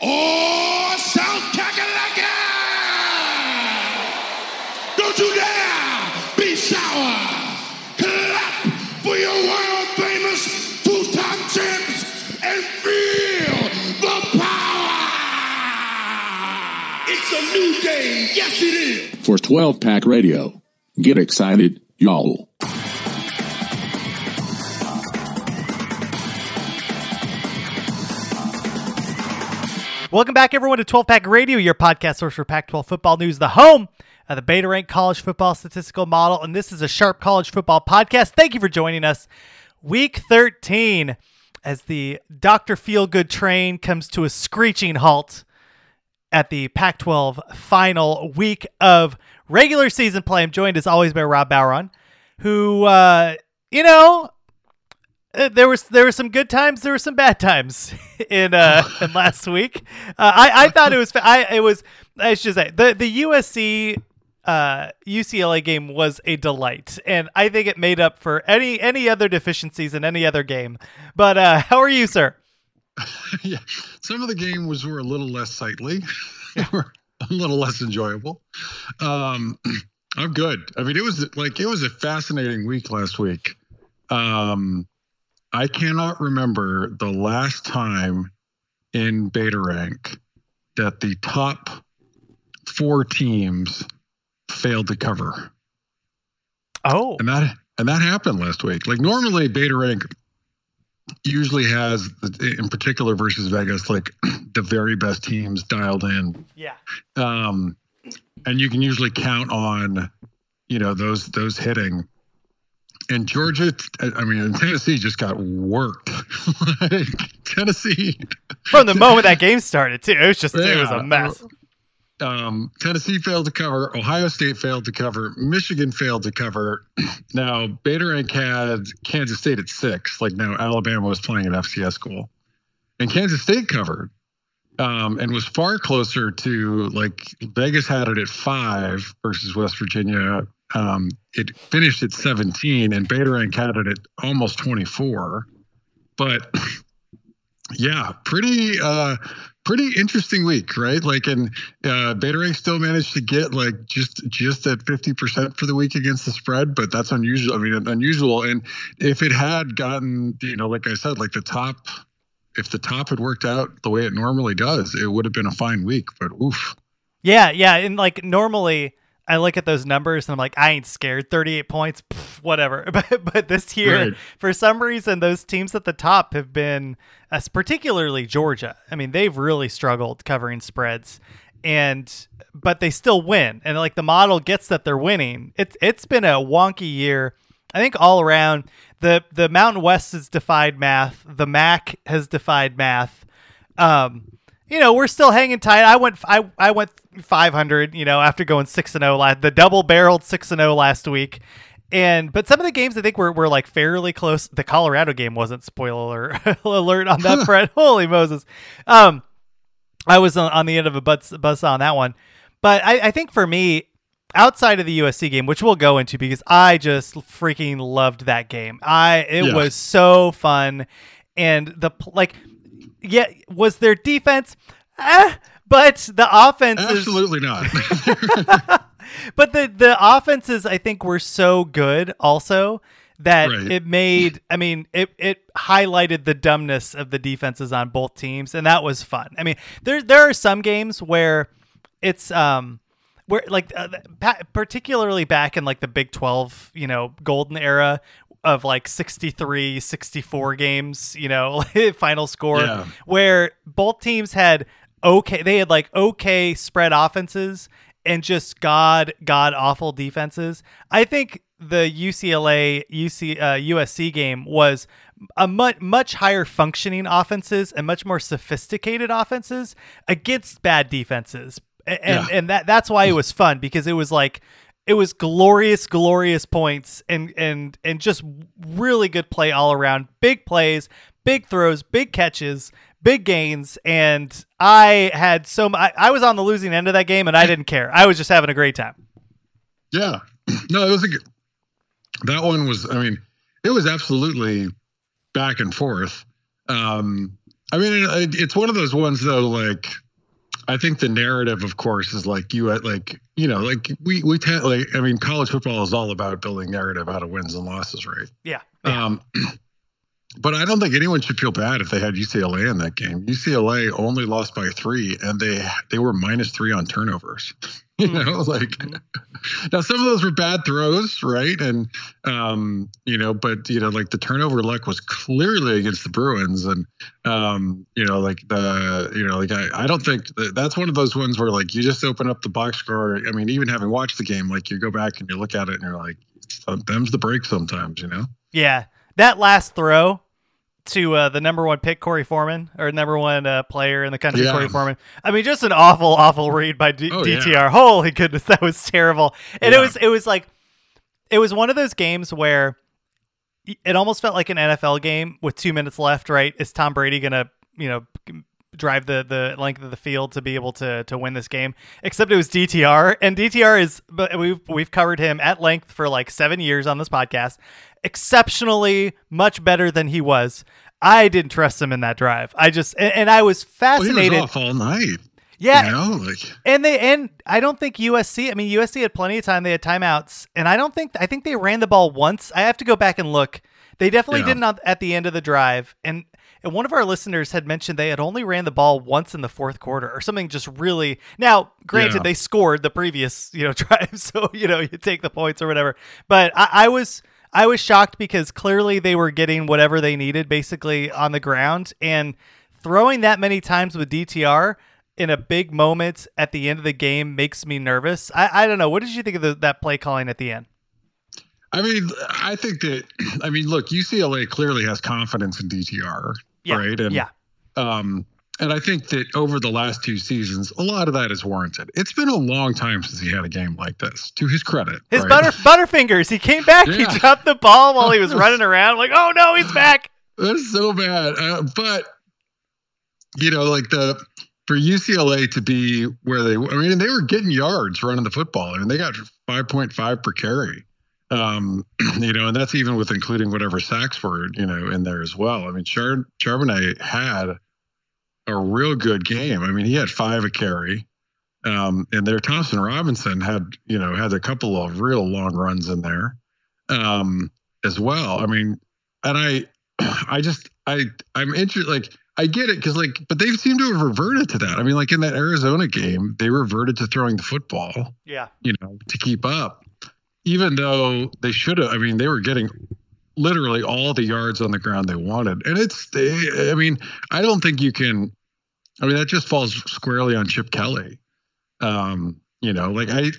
Oh, South Kakalaka! Don't you dare be sour! Clap for your world famous two-time champs and feel the power! It's a new day, yes it is! For 12 Pack Radio, get excited, y'all. Welcome back, everyone, to 12 Pack Radio, your podcast source for Pac 12 football news, the home of the Beta Rank College Football Statistical Model. And this is a Sharp College Football podcast. Thank you for joining us. Week 13, as the Dr. Feelgood train comes to a screeching halt at the Pac 12 final week of regular season play. I'm joined as always by Rob Bauron, who, uh, you know, there was there were some good times. There were some bad times in uh in last week. Uh, I I thought it was I it was I should say the the USC uh UCLA game was a delight, and I think it made up for any any other deficiencies in any other game. But uh how are you, sir? yeah, some of the games were a little less sightly, were a little less enjoyable. Um, I'm good. I mean, it was like it was a fascinating week last week. Um, I cannot remember the last time in beta rank that the top four teams failed to cover. Oh, And that and that happened last week. Like normally beta rank usually has in particular versus Vegas like the very best teams dialed in. yeah, Um and you can usually count on you know those those hitting and Georgia, I mean, Tennessee just got worked. like Tennessee, from the moment that game started too, it was just it was a mess. um, Tennessee failed to cover. Ohio State failed to cover. Michigan failed to cover. now, Beta Rank had Kansas State at six. Like now, Alabama was playing an FCS school, and Kansas State covered, um, and was far closer to like Vegas had it at five versus West Virginia. Um, it finished at 17, and Rank had it at almost 24. But yeah, pretty uh, pretty interesting week, right? Like, and uh, Beta still managed to get like just just at 50% for the week against the spread, but that's unusual. I mean, unusual. And if it had gotten, you know, like I said, like the top, if the top had worked out the way it normally does, it would have been a fine week. But oof. Yeah, yeah, and like normally I look at those numbers and I'm like, I ain't scared. 38 points, pff, whatever. But but this year, Right. for some reason, those teams at the top have been, uh, particularly Georgia. I mean, they've really struggled covering spreads, and but they still win. And like the model gets that they're winning. It's it's been a wonky year. I think all around the the Mountain West has defied math. The MAC has defied math. Um, you know, we're still hanging tight. I went I I went 500, you know, after going 6 and 0 last the double-barreled 6 and 0 last week. And but some of the games I think were, were like fairly close. The Colorado game wasn't spoiler alert on that front. Holy Moses. Um I was on, on the end of a buzz, buzz on that one. But I, I think for me, outside of the USC game, which we'll go into because I just freaking loved that game. I it Yeah. was so fun, and the like, yeah, was their defense, eh, but the offense is Absolutely not. but the the offenses I think were so good also that Right. it made I mean it it highlighted the dumbness of the defenses on both teams and that was fun. I mean there there are some games where it's um where like uh, pa- particularly back in like the Big 12, you know, golden era of like 63 64 games, you know, final score Yeah. where both teams had okay they had like okay spread offenses and just god god awful defenses. I think the UCLA UC uh, USC game was a much much higher functioning offenses and much more sophisticated offenses against bad defenses, and Yeah. and that that's why it was fun because it was like it was glorious glorious points and and and just really good play all around big plays big throws big catches big gains and i had so m- I, I was on the losing end of that game and i didn't care i was just having a great time Yeah. No, it was a good. That one was. I mean, it was absolutely back and forth. Um, I mean, it, it's one of those ones though. Like, I think the narrative, of course, is like you at like you know like we we tend like I mean, college football is all about building narrative out of wins and losses, right? yeah Um, but I don't think anyone should feel bad if they had UCLA in that game. UCLA only lost by three, and they they were minus three on turnovers. you know, like now some of those were bad throws, right? And um, you know, but you know, like the turnover luck was clearly against the Bruins, and um, you know, like the you know, like I, I don't think that, that's one of those ones where like you just open up the box score. I mean, even having watched the game, like you go back and you look at it and you're like, them's the break sometimes, you know. Yeah, that last throw to uh, the number one pick, Korey Foreman, or number one uh, player in the country, Yeah. Korey Foreman. I mean, just an awful, awful read by D- Oh, yeah. DTR. Holy goodness, that was terrible. And it was, it was like, it was one of those games where it almost felt like an NFL game with two minutes left. Right? Is Tom Brady gonna, you know? drive the the length of the field to be able to to win this game except it was DTR and DTR is but we've we've covered him at length for like 7 years on this podcast exceptionally much better than he was I didn't trust him in that drive I just and, and I was Well, fascinated was off all night. yeah You know, like and they and I don't think USC. I mean USC had plenty of time. They had timeouts, and I don't think I think they ran the ball once. I have to go back and look. They definitely Yeah. didn't at- at the end of the drive. And and one of our listeners had mentioned they had only ran the ball once in the fourth quarter or something. Just really now, granted, Yeah. they scored the previous you know drive, so you know you take the points or whatever. But I, I was. I was shocked because clearly they were getting whatever they needed basically on the ground and throwing that many times with DTR in a big moment at the end of the game makes me nervous. I, I don't know. What did you think of the, that play calling at the end? I mean, I think that I mean, look, UCLA clearly has confidence in DTR, Yeah. right? And yeah. um and I think that over the last two seasons, a lot of that is warranted. It's been a long time since he had a game like this. To his credit, His right? butter Butterfingers. He came back. He dropped the ball while he was running around. Like, oh no, he's back. That's so bad. Uh, but you know, like the for UCLA to be where they, I mean, they were getting yards running the football. I mean, they got 5.5 per carry. Um, you know, and that's even with including whatever sacks were, you know, in there as well. I mean, Char- Charbonnet had a real good game. I mean, he had five a carry. Um, and there Thompson Robinson had, you know, had a couple of real long runs in there. Um, as well. I mean, and I I just I I'm interested like I get it because like but they seem to have reverted to that. I mean, like in that Arizona game, they reverted to throwing the football, Yeah. you know, to keep up. Even though they should have I mean, they were getting literally all the yards on the ground they wanted. And it's they, I mean, I don't think you can I mean, that just falls squarely on Chip Kelly. Um, you know, like I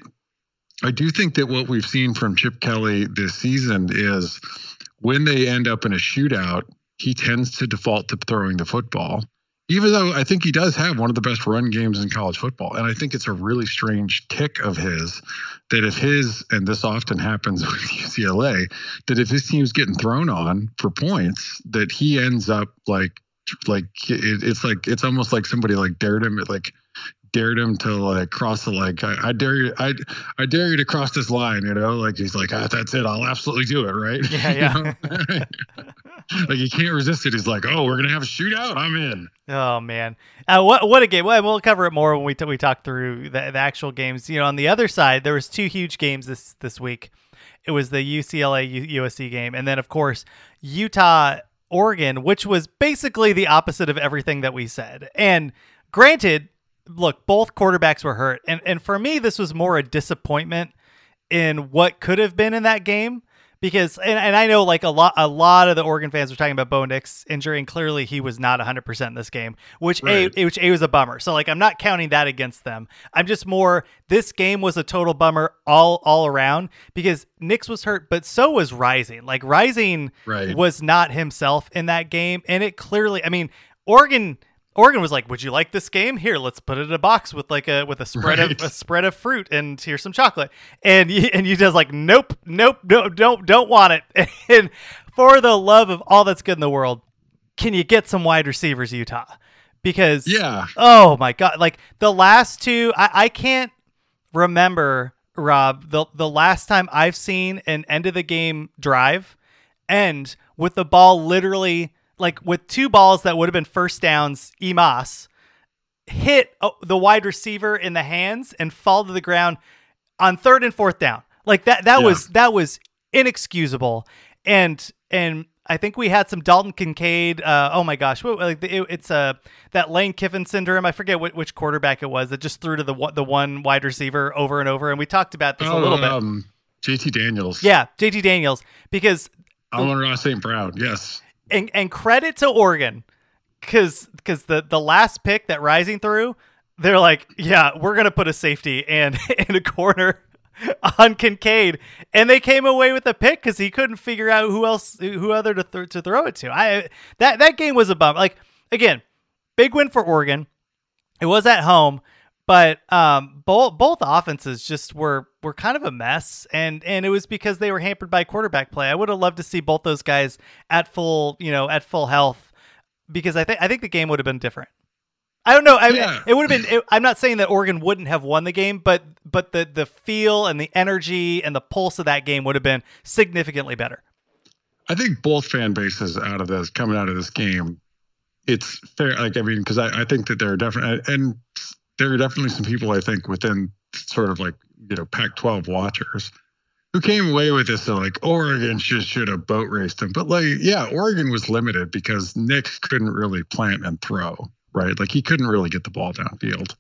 I do think that what we've seen from Chip Kelly this season is when they end up in a shootout, he tends to default to throwing the football. Even though I think he does have one of the best run games in college football. And I think it's a really strange tick of his that if his, and this often happens with UCLA, that if his team's getting thrown on for points, that he ends up like, like it, it's like, it's almost like somebody like dared him, like dared him to like cross the like I, I dare you I I dare you to cross this line you know like he's like ah, that's it I'll absolutely do it right Yeah, yeah. like he can't resist it he's like oh we're gonna have a shootout I'm in Oh man, uh, what what a game! Well, we'll cover it more when we t- we talk through the, the actual games. You know, on the other side, there was two huge games this this week. It was the UCLA USC game, and then of course Utah Oregon, which was basically the opposite of everything that we said. And granted, look, both quarterbacks were hurt, and and for me, this was more a disappointment in what could have been in that game because and, and I know like a lot a lot of the Oregon fans were talking about Bo Nix injury and clearly he was not 100% in this game which Right. a which a was a bummer so like I'm not counting that against them I'm just more this game was a total bummer all all around because Nix was hurt but so was Rising like Rising Right. was not himself in that game and it clearly I mean Oregon Oregon was like, "Would you like this game? Here, let's put it in a box with like a with a spread Right. of a spread of fruit and here's some chocolate." And you, and you just like, "Nope, nope, no, don't don't want it." And for the love of all that's good in the world, can you get some wide receivers, Utah? Because Yeah. oh my god, like the last two, I, I can't remember Rob the the last time I've seen an end of the game drive end with the ball literally like with two balls that would have been first downs, Emas hit uh, the wide receiver in the hands and fall to the ground on third and fourth down. Like that that Yeah. was that was inexcusable. And and I think we had some Dalton Kincaid. Uh, oh my gosh, like it, it's uh, that Lane Kiffin syndrome. I forget which, which quarterback it was that just threw to the one- the one wide receiver over and over. And we talked about this a little bit. Um, JT Daniels. Yeah, JT Daniels because Allen Ross St. Brown. Yes. And and credit to Oregon because because the the last pick that Rising threw, they're like, yeah, we're gonna put a safety and in a corner on Kincaid, and they came away with a pick because he couldn't figure out who else who other to th- to throw it to. I that that game was a bum. Like again, big win for Oregon. It was at home. But um, both both offenses just were were kind of a mess, and and it was because they were hampered by quarterback play. I would have loved to see both those guys at full you know at full health, because I think I think the game would have been different. I don't know. I, Yeah. It would have been. It, I'm not saying that Oregon wouldn't have won the game, but but the the feel and the energy and the pulse of that game would have been significantly better. I think both fan bases out of this coming out of this game, it's fair. Like I mean, because I, I think that there are definitely and there are definitely some people I think within sort of like you know Pac-12 watchers who came away with this. Like Oregon just should have boat raced them, but like yeah, Oregon was limited because Nick couldn't really plant and throw right. Like he couldn't really get the ball downfield.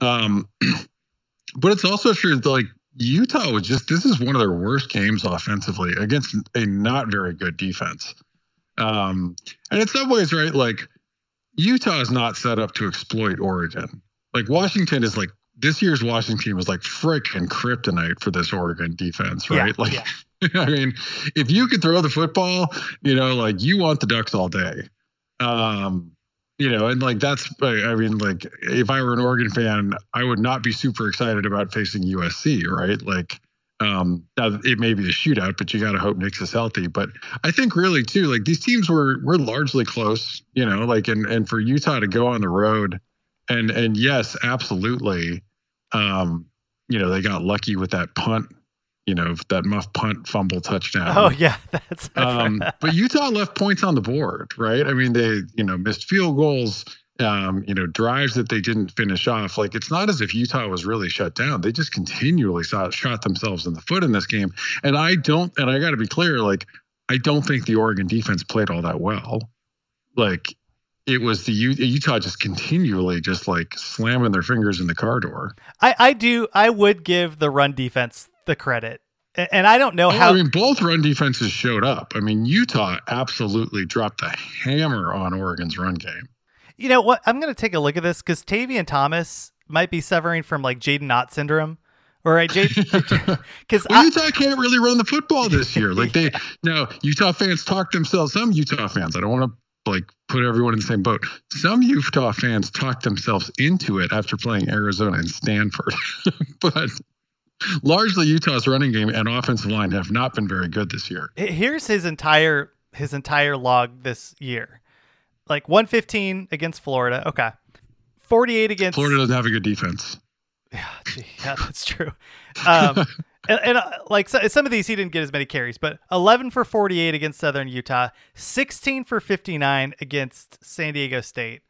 Um, but it's also true that like Utah was just this is one of their worst games offensively against a not very good defense. Um, and in some ways, right, like Utah is not set up to exploit Oregon. Like Washington is like this year's Washington was like freaking kryptonite for this Oregon defense, Yeah, right? like yeah. I mean, if you could throw the football, you know, like you want the Ducks all day. Um, you know, and like that's, I mean, like if I were an Oregon fan, I would not be super excited about facing USC, right? Like, um, now it may be a shootout, but you got to hope Nix is healthy. But I think really too, like these teams were were largely close, you know, like and and for Utah to go on the road, and and yes, absolutely, um, you know, they got lucky with that punt, you know, that muff punt fumble touchdown. Oh yeah, that's Um, but Utah left points on the board, right? I mean, they, you know, missed field goals, um, you know, drives that they didn't finish off. Like, it's not as if Utah was really shut down. They just continually saw, shot themselves in the foot in this game. And I don't, and I got to be clear, like, I don't think the Oregon defense played all that well. Like, it was the U- Utah just continually just like slamming their fingers in the car door. I I do I would give the run defense the credit, and I don't know Oh, how. I mean, both run defenses showed up. I mean, Utah absolutely dropped the hammer on Oregon's run game. You know what? I'm going to take a look at this because Tavion Thomas might be suffering from like Jaden Knott syndrome. Or uh, right, because Well, Utah can't really run the football this year. Like they now, Utah fans talk themselves. Some Utah fans, I don't want to like put everyone in the same boat. Some Utah fans talk themselves into it after playing Arizona and Stanford, but largely Utah's running game and offensive line have not been very good this year. here's his entire his entire log this year, like 115 against Florida. Okay, 48 against Florida doesn't have a good defense. Yeah, gee, yeah, that's true. Um, and, and uh, like so, some of these, he didn't get as many carries, but 11 for 48 against Southern Utah, 16 for 59 against San Diego State,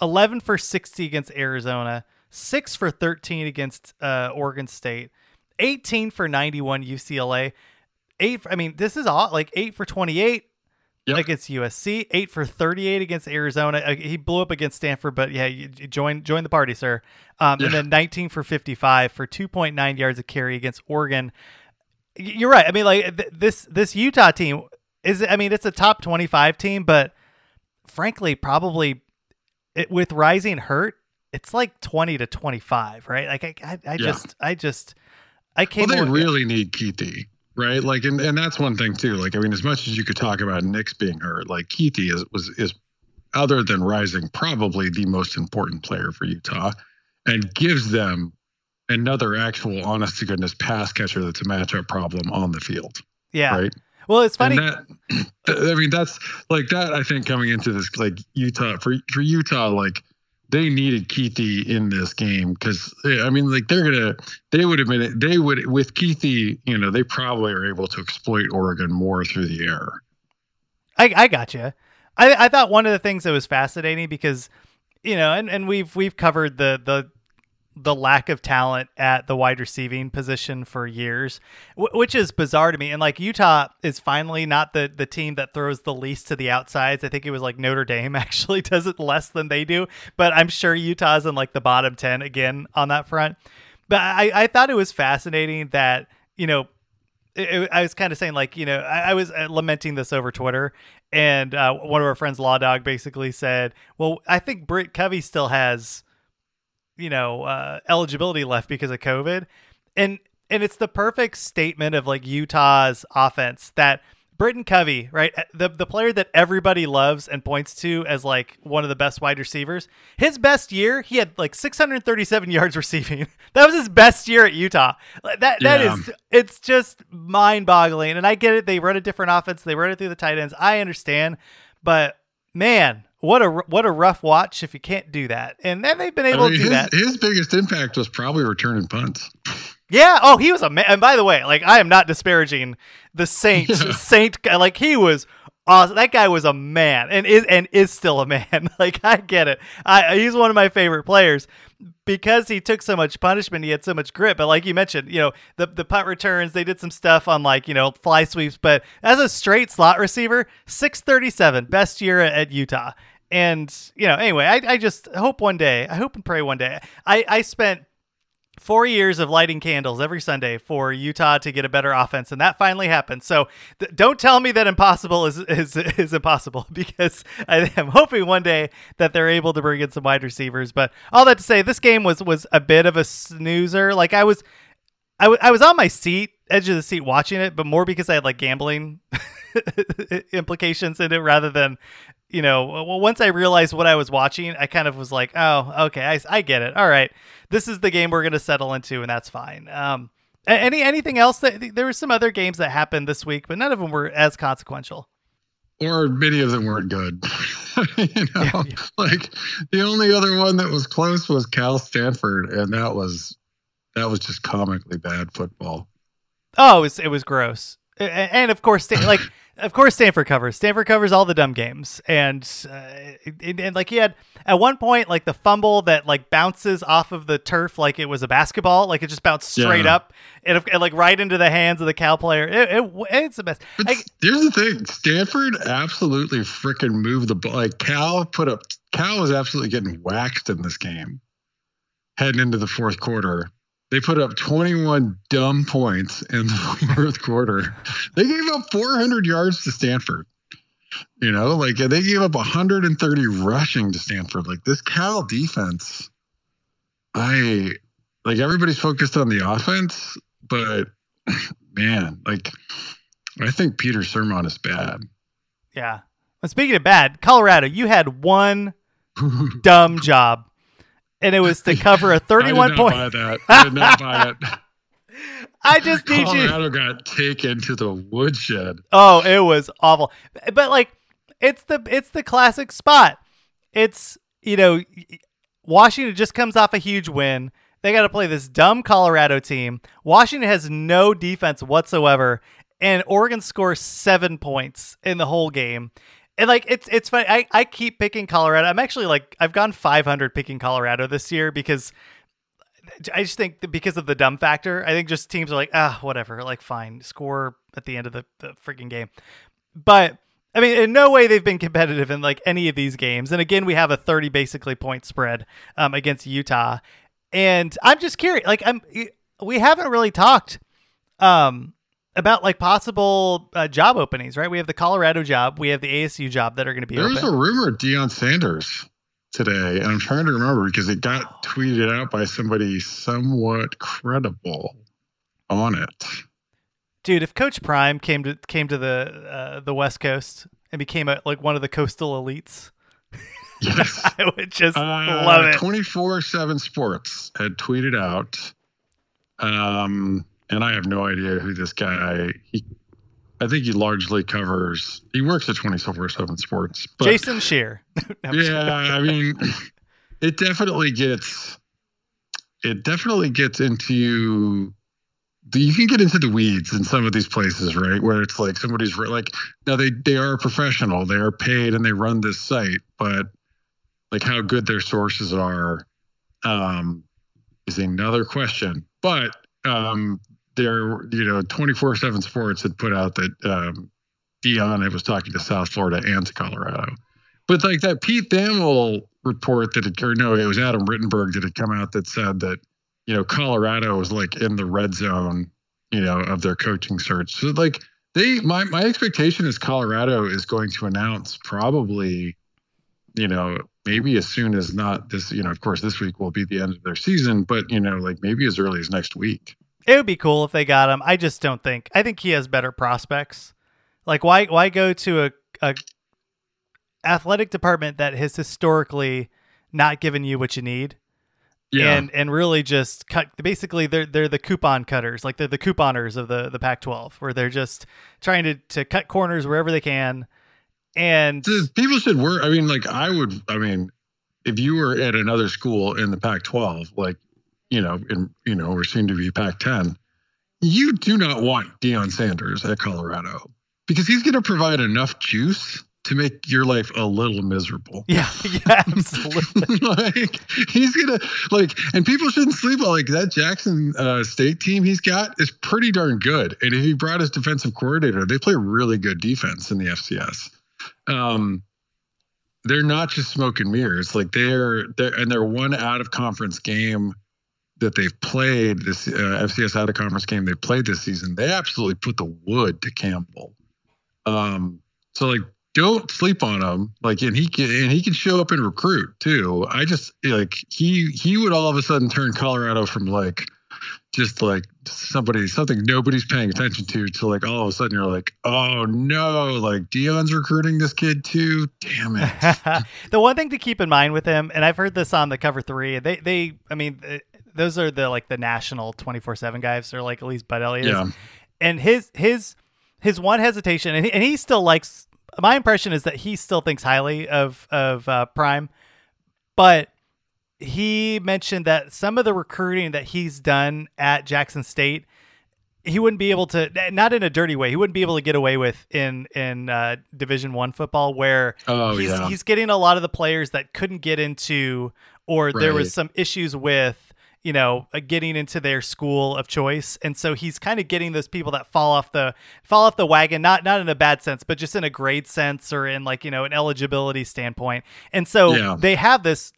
11 for 60 against Arizona, six for 13 against uh, Oregon State, 18 for 91 UCLA, eight. For, I mean, this is all like eight for 28 Yep. against USC, eight for 38 against Arizona. Uh, he blew up against Stanford, but yeah, join join the party, sir. Um, Yeah. And then 19 for 55 for 2.9 yards of carry against Oregon. you're right. I mean, like th- this this Utah team is. I mean, it's a top 25 team, but frankly, probably it, with Rising hurt, it's like 20 to 25, right? Like I, I, I Yeah. just, I just, I Well, can't. they really need Kuithe, right? Like, and, and that's one thing too. Like, I mean, as much as you could talk about Nix being hurt, like Kuithe is was is other than Rising, probably the most important player for Utah, and gives them another actual honest to goodness pass catcher that's a matchup problem on the field, yeah. right? Well, it's funny. That, I mean, that's like that. I think coming into this, like Utah for for Utah, like they needed Kuithe in this game because I mean, like they're gonna, they would have been, they would with Kuithe, you know, they probably are able to exploit Oregon more through the air. I, I got you. I, I thought one of the things that was fascinating because, you know, and, and we've we've covered the the the lack of talent at the wide receiving position for years, which is bizarre to me. And like Utah is finally not the the team that throws the least to the outsides. I think it was like Notre Dame actually does it less than they do, but I'm sure Utah's in like the bottom ten again on that front. But I I thought it was fascinating that you know I was kind of saying like you know I, I was uh, lamenting this over Twitter, and uh, one of our friends Law Dog basically said, "Well, I think Britt Covey still has, you know, uh, eligibility left because of COVID," and and it's the perfect statement of like Utah's offense that. Britain Covey, right? uh, The the player that everybody loves and points to as like one of the best wide receivers. His best year, he had like 637 yards receiving. That was his best year at Utah. That that Yeah. is it's just mind-boggling. And I get it; they run a different offense. They run it through the tight ends. I understand, but man, what a what a rough watch if you can't do that. And then they've been able I mean, to do his, that. his biggest impact was probably returning punts. Yeah. Oh, he was a man. And by the way, like I am not disparaging the Saint Saint guy. Like he was awesome. That guy was a man and is and is still a man. like I get it. I he's one of my favorite players because he took so much punishment. He had so much grit. But like you mentioned, you know the the punt returns. They did some stuff on like you know fly sweeps. But as a straight slot receiver, six thirty seven, best year at, at Utah. And you know, anyway, I, I just hope one day. I hope and pray one day. I I spent four years of lighting candles every Sunday for Utah to get a better offense, and that finally happened. So th- don't tell me that impossible is, is is impossible because I am hoping one day that they're able to bring in some wide receivers. But all that to say, this game was was a bit of a snoozer. Like I was. I, w- I was on my seat, edge of the seat, watching it, but more because I had like gambling implications in it rather than, you know, well, once I realized what I was watching, I kind of was like, oh, okay, I, I get it. All right, this is the game we're going to settle into, and that's fine. Um, any anything else that there were some other games that happened this week, but none of them were as consequential. or many of them weren't good. you know, like the only other one that was close was Cal Stanford, and that was that was just comically bad football. Oh, it was it was gross, and of course, like of course, Stanford covers. Stanford covers all the dumb games, and uh, and, and like he had at one point like the fumble that like bounces off of the turf like it was a basketball, like it just bounced straight Yeah. up and, and like right into the hands of the Cal player. It, it, it's the best. I, here's the thing: Stanford absolutely freaking moved the ball. Like Cal put up, Cal was absolutely getting waxed in this game. Heading into the fourth quarter, they put up 21 dumb points in the fourth quarter. They gave up 400 yards to Stanford. You know, like they gave up 130 rushing to Stanford. Like this Cal defense, I like everybody's focused on the offense, but man, like I think Peter Sirmon is bad. yeah. Well, speaking of bad, Colorado, you had one dumb job, and it was to cover a I did not point. buy that. I did not buy it. I just need you. Colorado got taken to the woodshed. Oh, it was awful. But like it's the it's the classic spot. It's, you know, Washington just comes off a huge win. They got to play this dumb Colorado team. Washington has no defense whatsoever and Oregon scores 7 points in the whole game. And like it's it's funny. I, I keep picking Colorado. I'm actually like I've gone 500 picking Colorado this year because I just think because of the dumb factor, I think just teams are like, ah, whatever, like fine, score at the end of the, the freaking game. But I mean, in no way they've been competitive in like any of these games. And again, we have a 30 basically point spread um, against Utah. And I'm just curious, like I'm we haven't really talked um about like possible uh, job openings, right? We have the Colorado job, we have the ASU job that are going to be There open. was a rumor of Deion Sanders today, and I'm trying to remember because it got tweeted out by somebody somewhat credible on it. Dude, if Coach Prime came to came to the uh, the West Coast and became a, like one of the coastal elites, Yes. I would just Uh, love it. 24 7 Sports had tweeted out, um, and I have no idea who this guy. He, I think he largely covers. He works at 24 7 Sports. But Jason Shear. No, yeah, I mean, it definitely gets. It definitely gets into. the- You can get into the weeds in some of these places, right? Where it's like somebody's like, now they they are a professional, they are paid, and they run this site, but like how good their sources are um, is another question. But um, they're you know 24 7 Sports had put out that um, Deion was talking to South Florida and to Colorado. But like that Pete Thamel report that had, or no, it was Adam Rittenberg that had come out that said that, you know, Colorado was like in the red zone, you know, of their coaching search. So like they, my, my expectation is Colorado is going to announce probably, you know, maybe as soon as not this, you know, of course this week will be the end of their season, but you know, like maybe as early as next week. It would be cool if they got him. I just don't think. I think he has better prospects. Like why why go to a, a athletic department that has historically not given you what you need Yeah. and and really just cut basically they're they're the coupon cutters like they're the couponers of the the Pac-12 where they're just trying to to cut corners wherever they can and people should work. I mean, like I would. I mean, if you were at another school in the Pac-12, like you know, in you know, we're soon to be Pac-10, you do not want Deion Sanders at Colorado because he's going to provide enough juice to make your life a little miserable. yeah yeah absolutely like he's gonna like, and people shouldn't sleep on like that Jackson uh, State team he's got is pretty darn good. And if he brought his defensive coordinator, they play really good defense in the FCS. Um, they're not just smoke and mirrors. Like they're they're and they're one out of conference game that they've played this uh, FCS out of conference game they played this season. They absolutely put the wood to Campbell. Um, so like don't sleep on him. Like, and he can and he can show up and recruit too. I just like he he would all of a sudden turn Colorado from like just like somebody something nobody's paying attention to to like all of a sudden you're like, oh no, like Deion's recruiting this kid too. Damn it. the one thing to keep in mind with him, and I've heard this on the cover three, they they I mean those are the like the national twenty four seven guys, or like at least Bud Elliott. is. Yeah. And his his his one hesitation, and he, and he still likes. My impression is that he still thinks highly of of uh, Prime, but he mentioned that some of the recruiting that he's done at Jackson State he wouldn't be able to not in a dirty way he wouldn't be able to get away with in in uh, division one football where Oh, he's, yeah. he's getting a lot of the players that couldn't get into or there was some issues with you know uh, getting into their school of choice. And so he's kind of getting those people that fall off the fall off the wagon not not in a bad sense but just in a grade sense or in like you know an eligibility standpoint. And so Yeah. they have this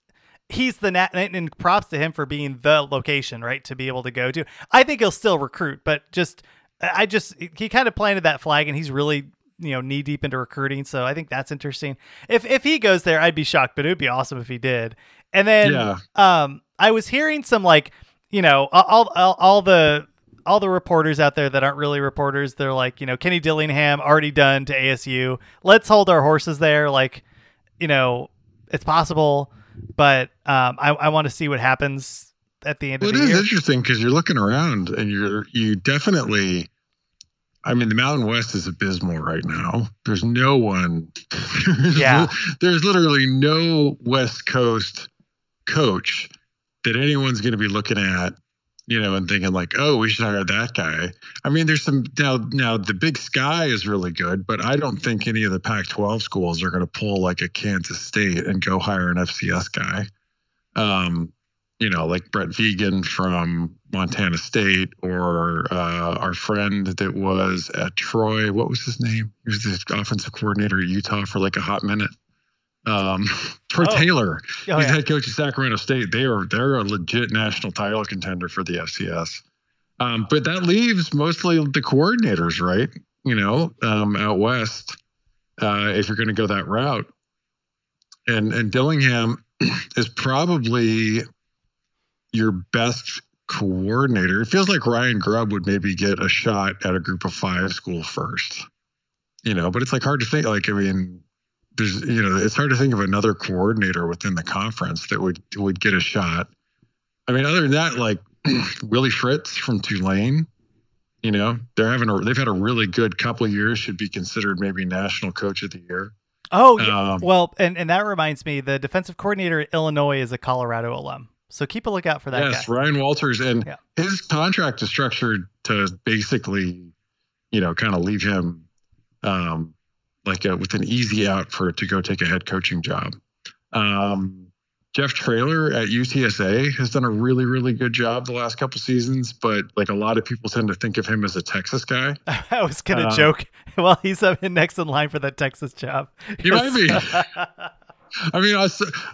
he's the nat and props to him for being the location right to be able to go to. I think he'll still recruit but just i just he kind of planted that flag and he's really you know knee deep into recruiting. So i think that's interesting. If if he goes there i'd be shocked but it would be awesome if he did. And then Yeah. um i was hearing some like you know all all, all the all the reporters out there that aren't really reporters they're like you know kenny dillingham already done to asu let's hold our horses there like you know it's possible but um, I, I want to see what happens at the end Well, of it the is year. interesting because you're looking around and you're you definitely. I mean, the Mountain West is abysmal right now. There's no one. There's, Yeah. There's literally no West Coast coach that anyone's going to be looking at, you know, and thinking like, oh, we should hire that guy. I mean, there's some now. Now the Big Sky is really good, but I don't think any of the Pac-12 schools are going to pull like a Kansas State and go hire an FCS guy. Um, you know, like Brent Vigen from Montana State or uh, our friend that was at Troy. What was his name? He was the offensive coordinator at Utah for like a hot minute. Um, Troy Oh. Taylor. Oh, He's yeah. head coach of Sacramento State. They are they're a legit national title contender for the FCS. Um, but that leaves mostly the coordinators, right? You know, um, out west, uh, if you're going to go that route, and and Dillingham is probably your best coordinator. It feels like Ryan Grubb would maybe get a shot at a group of five school first, you know, but it's like hard to think. Like, I mean, there's, you know, it's hard to think of another coordinator within the conference that would would get a shot. I mean, other than that, like Willie Fritz from Tulane, you know, they're having a they've had a really good couple of years. Should be considered maybe national coach of the year. Oh, yeah. um, well, and and that reminds me, the defensive coordinator at Illinois is a Colorado alum. So keep a lookout for that. Yes, guy. Ryan Walters, and yeah. his contract is structured to basically, you know, kind of leave him um, like a, with an easy out for to go take a head coaching job. Um, Jeff Traylor at UTSA has done a really, really good job the last couple seasons, but like a lot of people tend to think of him as a Texas guy. I was gonna uh, joke. Well, he's up next in line for that Texas job. He might be. I mean, I,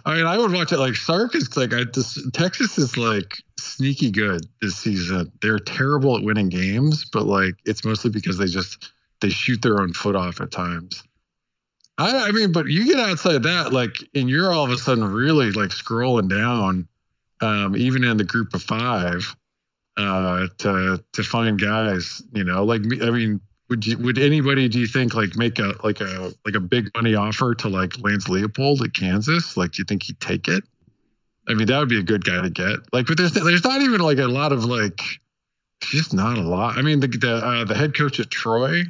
I mean, I would watch it. Like Sark is like, I this, Texas is like sneaky good this season. They're terrible at winning games, but like it's mostly because they just they shoot their own foot off at times. I, I mean, but you get outside that, like, and you're all of a sudden really like scrolling down, um, even in the group of five, uh, to to find guys. You know, like I mean, would you would anybody do you think like make a like a like a big money offer to like Lance Leipold at Kansas? Like, do you think he'd take it? I mean, that would be a good guy to get. Like, but there's there's not even like a lot of like, just not a lot. I mean, the the uh, the head coach at Troy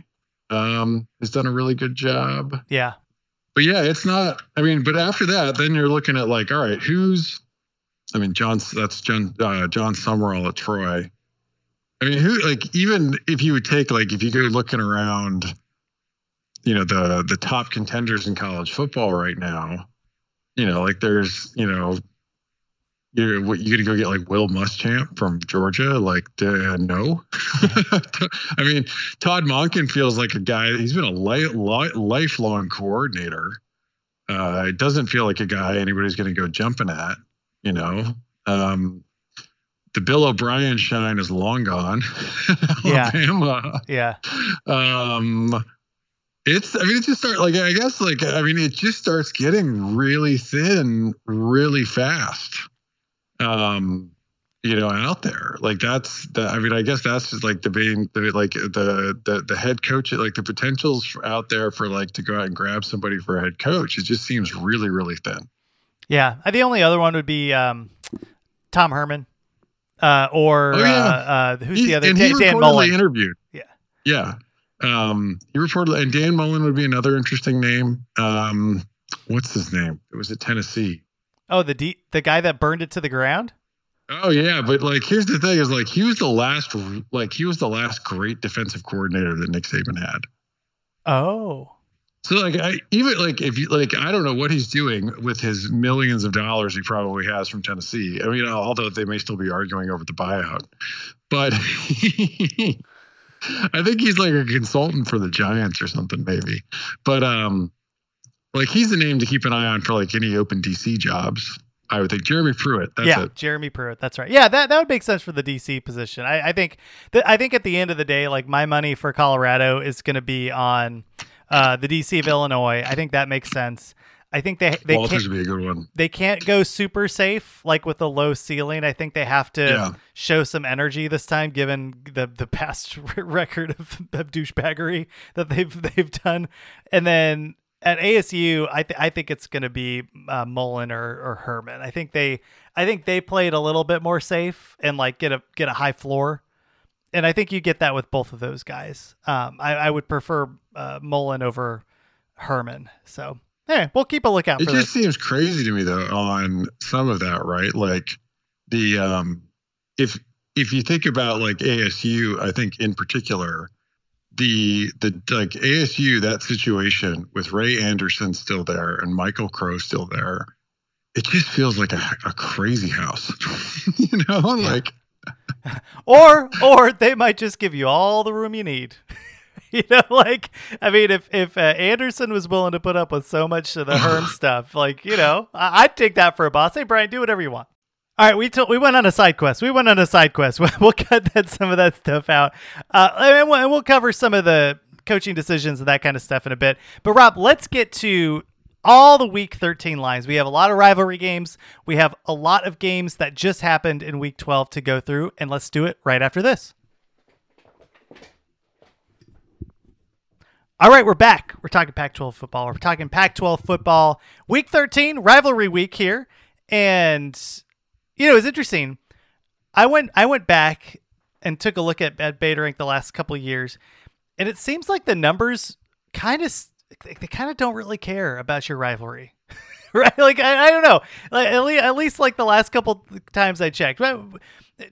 um, has done a really good job. Yeah. But yeah, it's not. I mean, but after that, then you're looking at like, all right, who's? I mean, John. That's John. Uh, Jon Sumrall at Troy. I mean, who like even if you would take like if you go looking around, you know the the top contenders in college football right now, you know like there's you know you're what you gonna go get like Will Muschamp from Georgia? Like, uh, no. I mean, Todd Monken feels like a guy. He's been a li- li- lifelong coordinator. Uh, it doesn't feel like a guy anybody's gonna go jumping at. You know, um, the Bill O'Brien shine is long gone. yeah. Alabama. Yeah. Um, it's. I mean, it just start like I guess like I mean, it just starts getting really thin really fast. Um, you know, out there like that's the. I mean, I guess that's just like the being the like the the the head coach. Like the potentials out there for like to go out and grab somebody for a head coach. It just seems really really thin. Yeah, the only other one would be um, Tom Herman uh, or oh, yeah. uh, uh, who's he, the other? And Dan, he Dan Mullen. interviewed. Yeah, yeah. Um, he reported, and Dan Mullen would be another interesting name. Um, what's his name? It was at Tennessee. Oh, the D, the guy that burned it to the ground. Oh yeah, but like here's the thing: is like he was the last, like he was the last great defensive coordinator that Nick Saban had. Oh. So like I even like if you like I don't know what he's doing with his millions of dollars he probably has from Tennessee. I mean, although they may still be arguing over the buyout, but I think he's like a consultant for the Giants or something maybe. But um, like he's the name to keep an eye on for like any open DC jobs. I would think Jeremy Pruitt. That's yeah, it. Jeremy Pruitt. That's right. Yeah, that, that would make sense for the DC position. I, I think I think at the end of the day, like my money for Colorado is going to be on uh, the DC of Illinois. I think that makes sense. I think they they Walters can't, be a good one. They can't go super safe like with a low ceiling. I think they have to yeah. show some energy this time, given the the past record of, of douchebaggery that they've they've done. And then at ASU, I th- I think it's going to be uh, Mullen or, or Herman. I think they I think they played a little bit more safe and like get a get a high floor and I think you get that with both of those guys. Um, I, I, would prefer uh, Mullen over Herman. So, hey, we'll keep a lookout. It just this. seems crazy to me though on some of that, right? Like the um, if if you think about like ASU, I think in particular, the the like ASU that situation with Ray Anderson still there and Michael Crow still there, it just feels like a, a crazy house, you know, yeah. like or or they might just give you all the room you need. you know, like I mean, if if uh, Anderson was willing to put up with so much of the Herm stuff, like you know, I- would take that for a boss. Hey, Brian, do whatever you want. All right, we t- we went on a side quest. We went on a side quest. We'll cut that some of that stuff out, uh, and, we'll, and we'll cover some of the coaching decisions and that kind of stuff in a bit. But Rob, let's get to all the Week 13 lines. We have a lot of rivalry games. We have a lot of games that just happened in Week 12 to go through, and let's do it right after this. All right, we're back. We're talking Pac 12 football. We're talking Pac 12 football. Week 13, rivalry week here. And, you know, it's interesting. I went I went back and took a look at, at Beta Rank the last couple years, and it seems like the numbers kind of they kind of don't really care about your rivalry. right? Like I, I don't know. Like, at, least, at least like the last couple times I checked.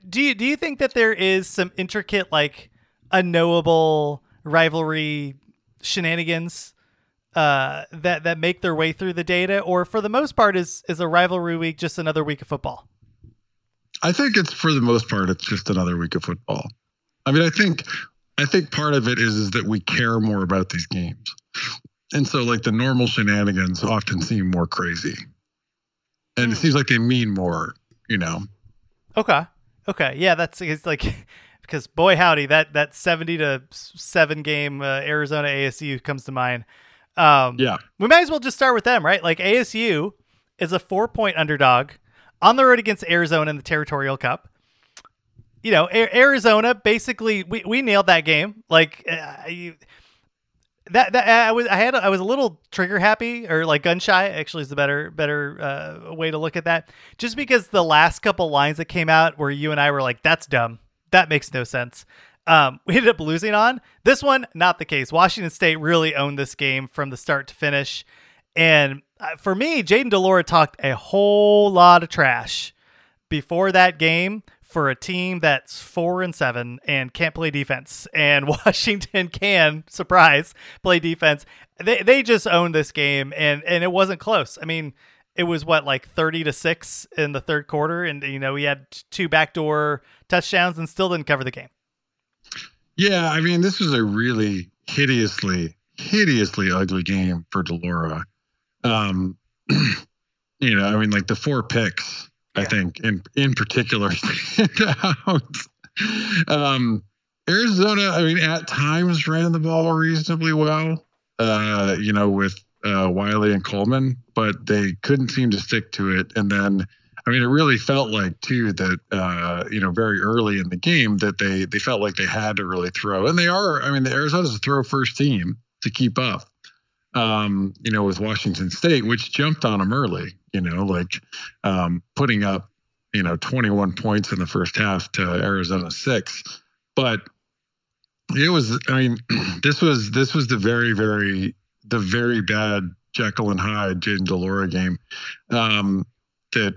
Do you do you think that there is some intricate like unknowable rivalry shenanigans uh, that that make their way through the data, or for the most part, is is a rivalry week just another week of football? I think it's for the most part, it's just another week of football. I mean, I think I think part of it is is that we care more about these games, and so like the normal shenanigans often seem more crazy, and mm. it hmm. seems like they mean more, you know. Okay. Okay. Yeah, that's it's like because boy howdy that that 70 to 7 game uh, Arizona ASU comes to mind. Um, yeah. We might as well just start with them, right? Like ASU is a 4 point underdog on the road against Arizona in the Territorial Cup. You know, a- Arizona basically we, we nailed that game. Like uh, you, that that I was I had I was a little trigger happy or like gun shy actually is the better better uh, way to look at that. Just because the last couple lines that came out where you and I were like that's dumb that makes no sense. Um, we ended up losing on this one. Not the case. Washington State really owned this game from the start to finish. And for me, Jayden de Laura talked a whole lot of trash before that game for a team that's four and seven and can't play defense. And Washington can, surprise, play defense. They they just owned this game and and it wasn't close. I mean, it was what like 30 to 6 in the third quarter and you know he had two backdoor touchdowns and still didn't cover the game yeah i mean this was a really hideously hideously ugly game for de laura um you know i mean like the four picks yeah. i think in in particular um arizona i mean at times ran the ball reasonably well uh you know with uh, Wiley and Coleman, but they couldn't seem to stick to it. And then, I mean, it really felt like too that uh, you know very early in the game that they they felt like they had to really throw, and they are. I mean, the Arizona's a throw first team to keep up. Um, you know, with Washington State, which jumped on them early. You know, like um, putting up you know 21 points in the first half to Arizona six, but it was. I mean, this was this was the very very the very bad Jekyll and Hyde Jayden de Laura game. Um, that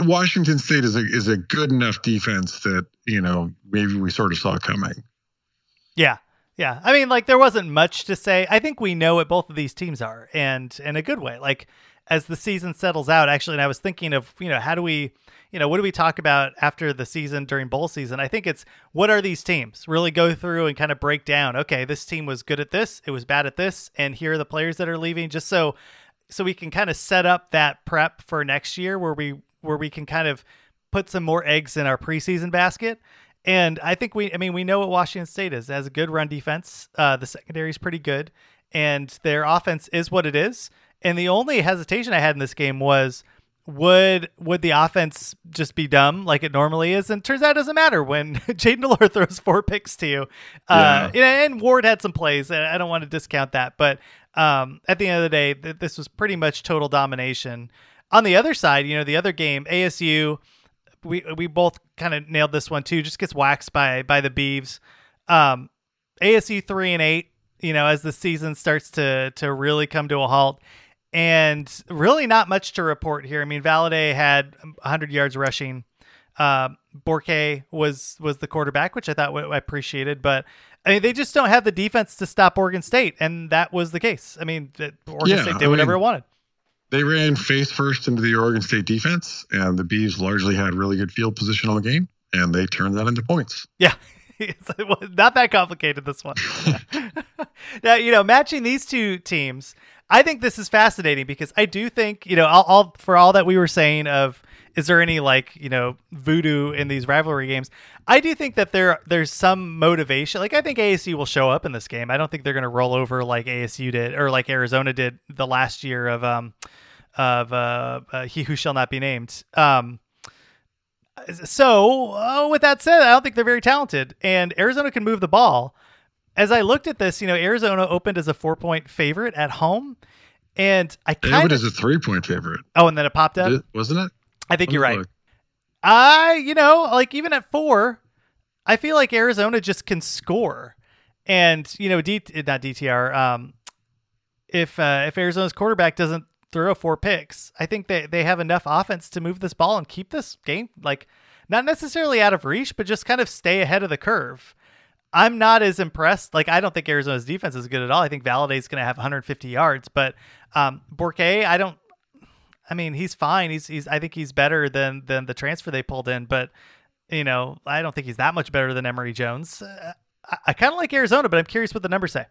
Washington State is a is a good enough defense that you know maybe we sort of saw coming. Yeah, yeah. I mean, like there wasn't much to say. I think we know what both of these teams are, and in a good way. Like as the season settles out, actually, and I was thinking of you know how do we you know, what do we talk about after the season during bowl season? I think it's what are these teams? Really go through and kind of break down. Okay, this team was good at this, it was bad at this, and here are the players that are leaving. Just so so we can kind of set up that prep for next year, where we where we can kind of put some more eggs in our preseason basket. And I think we, I mean, we know what Washington State is. It has a good run defense. Uh, the secondary is pretty good, and their offense is what it is. And the only hesitation I had in this game was would would the offense just be dumb like it normally is? And turns out it doesn't matter when Jayden de Laura throws four picks to you. Uh, yeah. and Ward had some plays. I don't want to discount that, but um, at the end of the day, th- this was pretty much total domination. On the other side, you know, the other game, ASU, we we both kind of nailed this one too. Just gets waxed by by the Beavs. Um, ASU three and eight. You know, as the season starts to to really come to a halt and really not much to report here. I mean, Valladay had 100 yards rushing. Uh, Bourguet was was the quarterback, which I thought I appreciated, but I mean, they just don't have the defense to stop Oregon State, and that was the case. I mean, Oregon yeah, State did whatever I mean, it wanted. They ran face first into the Oregon State defense, and the Beavs largely had really good field position all game, and they turned that into points. Yeah, not that complicated. This one. now, you know, matching these two teams, I think this is fascinating because I do think, you know, all, all, for all that we were saying of is there any like you know voodoo in these rivalry games? I do think that there there's some motivation. Like I think ASU will show up in this game. I don't think they're going to roll over like ASU did or like Arizona did the last year of um of uh, uh he who shall not be named. Um, so uh, with that said, I don't think they're very talented, and Arizona can move the ball. As I looked at this, you know, Arizona opened as a four point favorite at home. And I kind of is a three point favorite, oh, and then it popped up. Did- wasn't it? I think Let you're right. look. I, you know, like even at four, I feel like Arizona just can score, and you know, D not DTR. Um, if uh, if Arizona's quarterback doesn't throw four picks, I think they they have enough offense to move this ball and keep this game like not necessarily out of reach, but just kind of stay ahead of the curve. I'm not as impressed. Like I don't think Arizona's defense is good at all. I think Valladay's going to have 150 yards, but um, Bourguet, I don't. I mean, he's fine. He's he's. I think he's better than than the transfer they pulled in, but you know, I don't think he's that much better than Emory Jones. Uh, I, I kind of like Arizona, but I'm curious what the numbers say.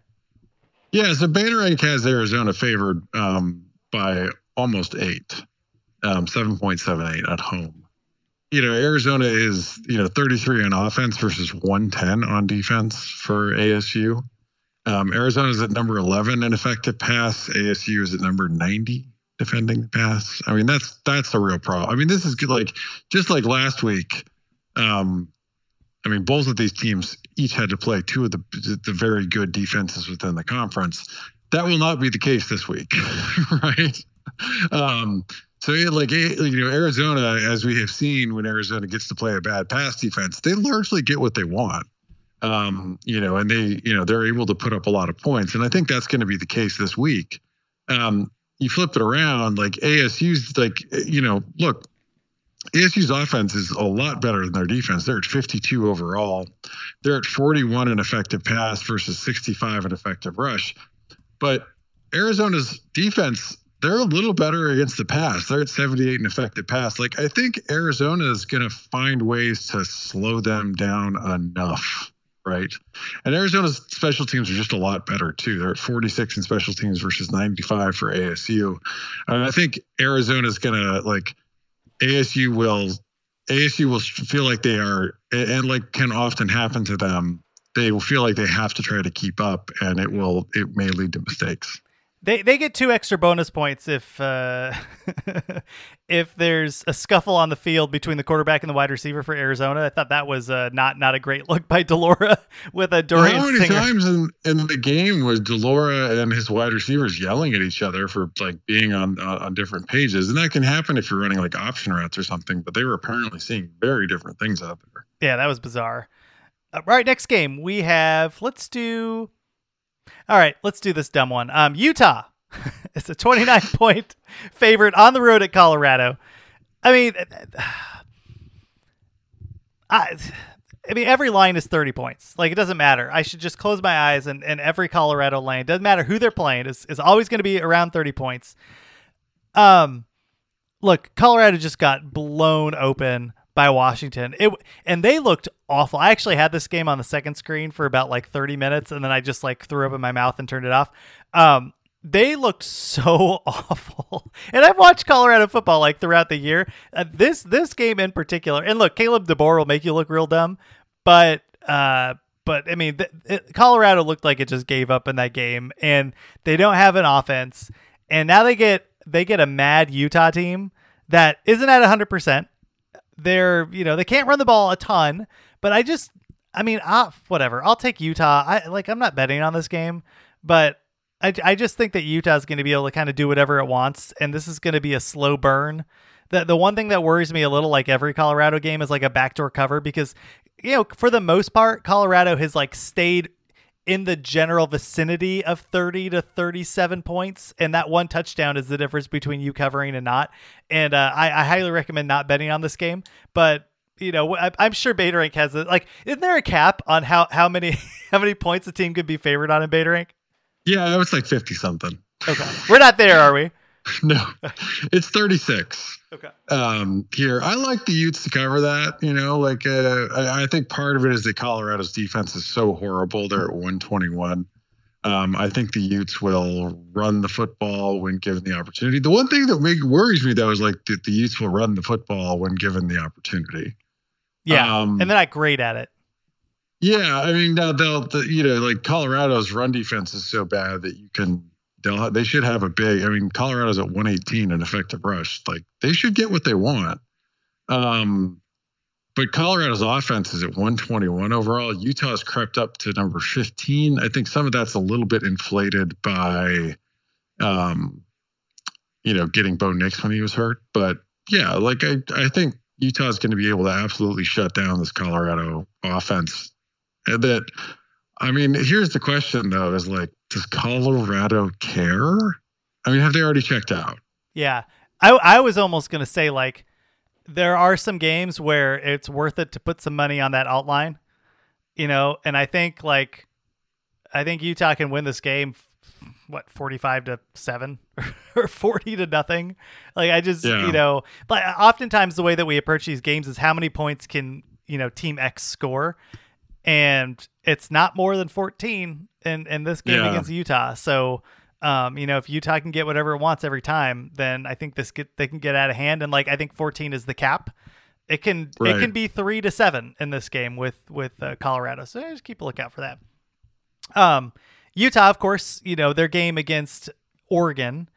Yeah, so Bainrank has Arizona favored um, by almost eight, um, 7.78 at home. You know, Arizona is, you know, 33 on offense versus 110 on defense for ASU. Um, Arizona is at number 11 in effective pass. ASU is at number 90 defending pass. I mean, that's that's a real problem. I mean, this is good, like just like last week. Um, I mean, both of these teams each had to play two of the the very good defenses within the conference. That will not be the case this week, right? Um, so, like eh, you know, Arizona, as we have seen, when Arizona gets to play a bad pass defense, they largely get what they want. Um, you know, and they, you know, they're able to put up a lot of points, and I think that's going to be the case this week. Um, you flip it around, like ASU's, like you know, look, ASU's offense is a lot better than their defense. They're at 52 overall. They're at 41 in effective pass versus 65 in effective rush. But Arizona's defense, they're a little better against the pass. They're at 78 in effective pass. Like I think Arizona is going to find ways to slow them down enough. Right. And Arizona's special teams are just a lot better too. They're at 46 in special teams versus 95 for ASU. And I think Arizona's going to like ASU will ASU will feel like they are and and like can often happen to them. They will feel like they have to try to keep up, and it will it may lead to mistakes. They they get two extra bonus points if uh, if there's a scuffle on the field between the quarterback and the wide receiver for Arizona. I thought that was uh, not not a great look by de Laura with a Dorian How many Singer. times in, in the game was de Laura and his wide receivers yelling at each other for like being on uh, on different pages? And that can happen if you're running like option routes or something. But they were apparently seeing very different things out there. Yeah, that was bizarre. Uh, right, next game we have. Let's do. All right, let's do this dumb one. Um, Utah. it's a 29 point favorite on the road at Colorado. I mean, I, I mean, every line is 30 points. Like, it doesn't matter. I should just close my eyes and, and every Colorado lane, doesn't matter who they're playing, is, is always going to be around 30 points. Um, look, Colorado just got blown open by Washington. It and they looked awful. I actually had this game on the second screen for about like 30 minutes and then I just like threw up in my mouth and turned it off. Um they looked so awful. And I've watched Colorado football like throughout the year. Uh, this this game in particular. And look, Kalen DeBoer will make you look real dumb, but uh but I mean, it, Colorado looked like it just gave up in that game, and they don't have an offense. And now they get they get a mad Utah team that isn't at hundred percent. They're you know they can't run the ball a ton, but I just I mean uh, whatever. I'll take Utah. I like I'm not betting on this game, but I, I just think that Utah's going to be able to kind of do whatever it wants, and this is going to be a slow burn. The the one thing that worries me a little, like every Colorado game, is like a backdoor cover because you know for the most part, Colorado has like stayed in the general vicinity of 30 to 37 points and that one touchdown is the difference between you covering and not. And uh, I, I highly recommend not betting on this game but you know I, i'm sure beta rank has it like isn't there a cap on how how many how many points a team could be favored on in beta rank Yeah, it was like 50 something. okay. We're not there are we No, it's 36. okay um here i like the utes to cover that you know like uh I, I think part of it is that colorado's defense is so horrible they're at 121 Um, I think the Utes will run the football when given the opportunity. The one thing that make, worries me though is like that the Utes will run the football when given the opportunity. Yeah, Um, and they're not great at it. Yeah, I mean, now they'll, the, you know, like Colorado's run defense is so bad that you can, they'll, they should have a big. I mean, Colorado's at 118 in effective rush. Like they should get what they want. Um, but Colorado's offense is at 121 overall. Utah's crept up to number 15. I think some of that's a little bit inflated by, um, you know, getting Bo Nix when he was hurt. But yeah, like I, I think Utah's going to be able to absolutely shut down this Colorado offense. That, I mean, here's the question though: is like, does Colorado care? I mean, have they already checked out? Yeah, I I was almost gonna say like there are some games where it's worth it to put some money on that outline, you know, and I think like I think Utah can win this game. What forty five to seven or forty to nothing? Like I just Yeah. you know, but oftentimes the way that we approach these games is how many points can you know Team X score, and it's not more than fourteen in in this game Yeah. against Utah. So um, you know, if Utah can get whatever it wants every time, then I think this get they can get out of hand. And like I think 14 is the cap. It can it can be three to seven in this game with with uh, Colorado. So just keep a lookout for that. Um, Utah, of course, you know their game against Oregon,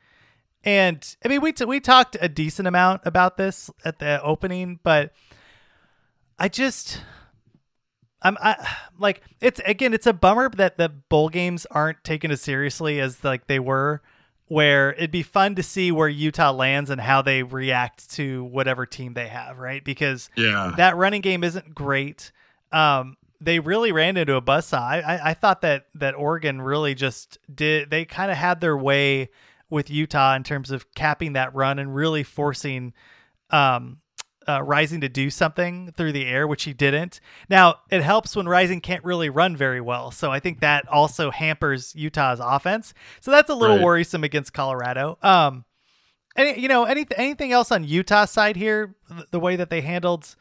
and I mean we t- we talked a decent amount about this at the opening, but I just I'm I like it's again it's a bummer that the bowl games aren't taken as seriously as like they were where it'd be fun to see where Utah lands and how they react to whatever team they have, right? Because Yeah, that running game isn't great. Um, they really ran into a buzzsaw. I, I, I thought that that Oregon really just did. They kind of had their way with Utah in terms of capping that run and really forcing um, uh, Rising to do something through the air, which he didn't. Now it helps when Rising can't really run very well, so I think that also hampers Utah's offense. So that's a little Right. worrisome against Colorado. Um, any you know anything anything else on Utah's side here? The, the way that they handled,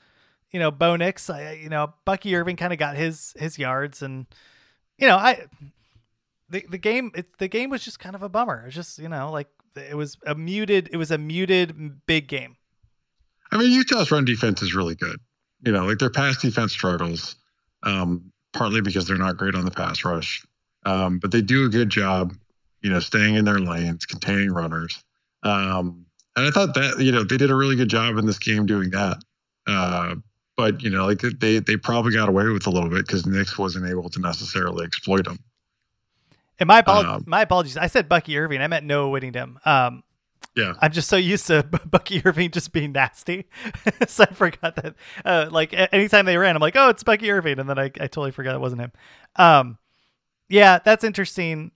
you know, Bo Nix. I, you know, Bucky Irving kind of got his his yards, and you know, I the the game it, the game was just kind of a bummer. It was just you know like it was a muted it was a muted big game. I mean, Utah's run defense is really good. You know, like their pass defense struggles, um, partly because they're not great on the pass rush, um, but they do a good job, you know, staying in their lanes, containing runners. Um, and I thought that you know they did a really good job in this game doing that. Uh, but you know, like they they probably got away with a little bit because Nix wasn't able to necessarily exploit them. And my apologies, Um, my apologies. I said Bucky Irving. I meant Noah Whittington. Um, Yeah. I'm just so used to Bucky Irving just being nasty, so I forgot that. Uh, like anytime they ran, I'm like, oh, it's Bucky Irving, and then I, I totally forgot it wasn't him. Um, yeah, that's interesting.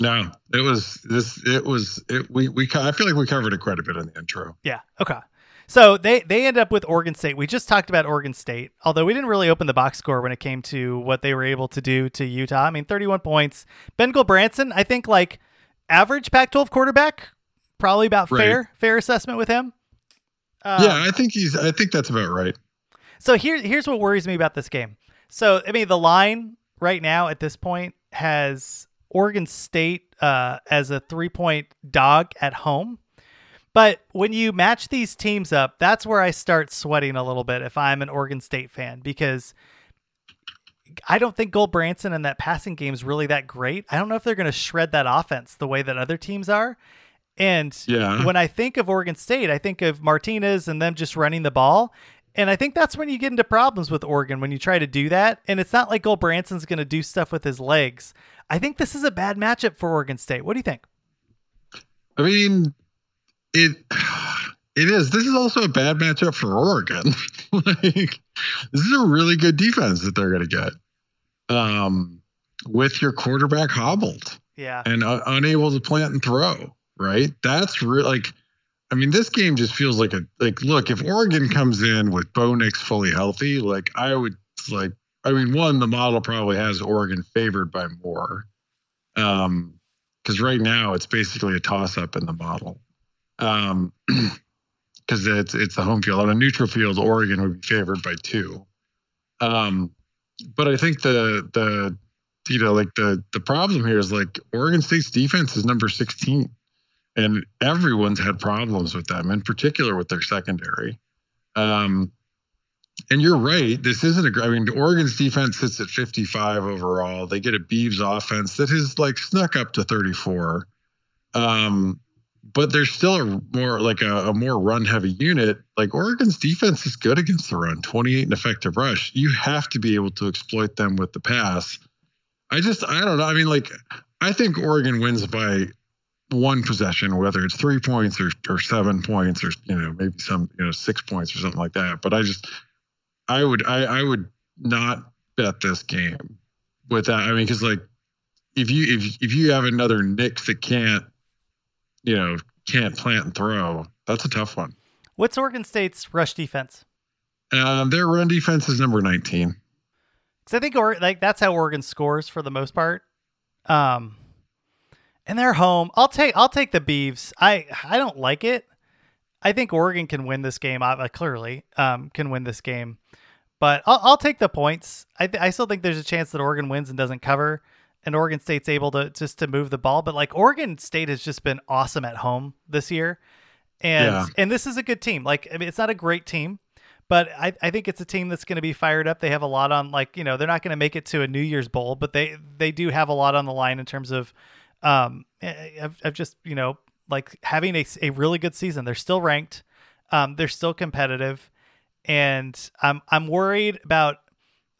No, it was this. It was it. We we. I feel like we covered it quite a bit in the intro. Yeah. Okay. So they they end up with Oregon State. We just talked about Oregon State, although we didn't really open the box score when it came to what they were able to do to Utah. I mean, 31 points. Ben Branson, I think like average Pac-12 quarterback, probably about Right. fair fair assessment with him. Um, yeah, I think he's. I think that's about right. So here, here's what worries me about this game. So I mean, the line right now at this point has Oregon State uh, as a three point dog at home. But when you match these teams up, that's where I start sweating a little bit if I'm an Oregon State fan because I don't think Gulbranson and that passing game is really that great. I don't know if they're going to shred that offense the way that other teams are. And Yeah. when I think of Oregon State, I think of Martinez and them just running the ball. And I think that's when you get into problems with Oregon when you try to do that. And it's not like Gulbranson's going to do stuff with his legs. I think this is a bad matchup for Oregon State. What do you think? I mean, it. It is. This is also a bad matchup for Oregon. like, this is a really good defense that they're going to get. Um, with your quarterback hobbled Yeah. and uh, unable to plant and throw, right? That's. Like, I mean, this game just feels like a like. Look, if Oregon comes in with Bo Nix fully healthy, like I would like. I mean, one, the model probably has Oregon favored by more, um, because right now it's basically a toss up in the model, um, because it's it's the home field on a neutral field. Oregon would be favored by two, um, but I think the the you know, like the the problem here is like Oregon State's defense is number 16, and everyone's had problems with them, in particular with their secondary. Um, and you're right. This isn't a. I mean, Oregon's defense sits at 55 overall. They get a Beavs offense that has like snuck up to 34. Um, but there's still a more like a, a more run heavy unit. Like Oregon's defense is good against the run, 28 in effective rush. You have to be able to exploit them with the pass. I just I don't know. I mean, like I think Oregon wins by one possession, whether it's three points or, or seven points or you know maybe some you know six points or something like that. But I just I would I I would not bet this game with that. I mean, because like if you if if you have another Nick that can't you know can't plant and throw, that's a tough one. What's Oregon State's rush defense? Um, their run defense is number 19. Because I think or, like that's how Oregon scores for the most part. Um, and they're home. I'll take I'll take the Beavs. I I don't like it. I think Oregon can win this game. Uh, clearly, um, can win this game. But I'll, I'll take the points. I, th- I still think there's a chance that Oregon wins and doesn't cover, and Oregon State's able to just to move the ball. But like Oregon State has just been awesome at home this year, and Yeah. and this is a good team. Like I mean, it's not a great team, but I, I think it's a team that's going to be fired up. They have a lot on like you know they're not going to make it to a New Year's Bowl, but they they do have a lot on the line in terms of um of, of just you know like having a, a really good season. They're still ranked, um they're still competitive, and I'm I'm worried about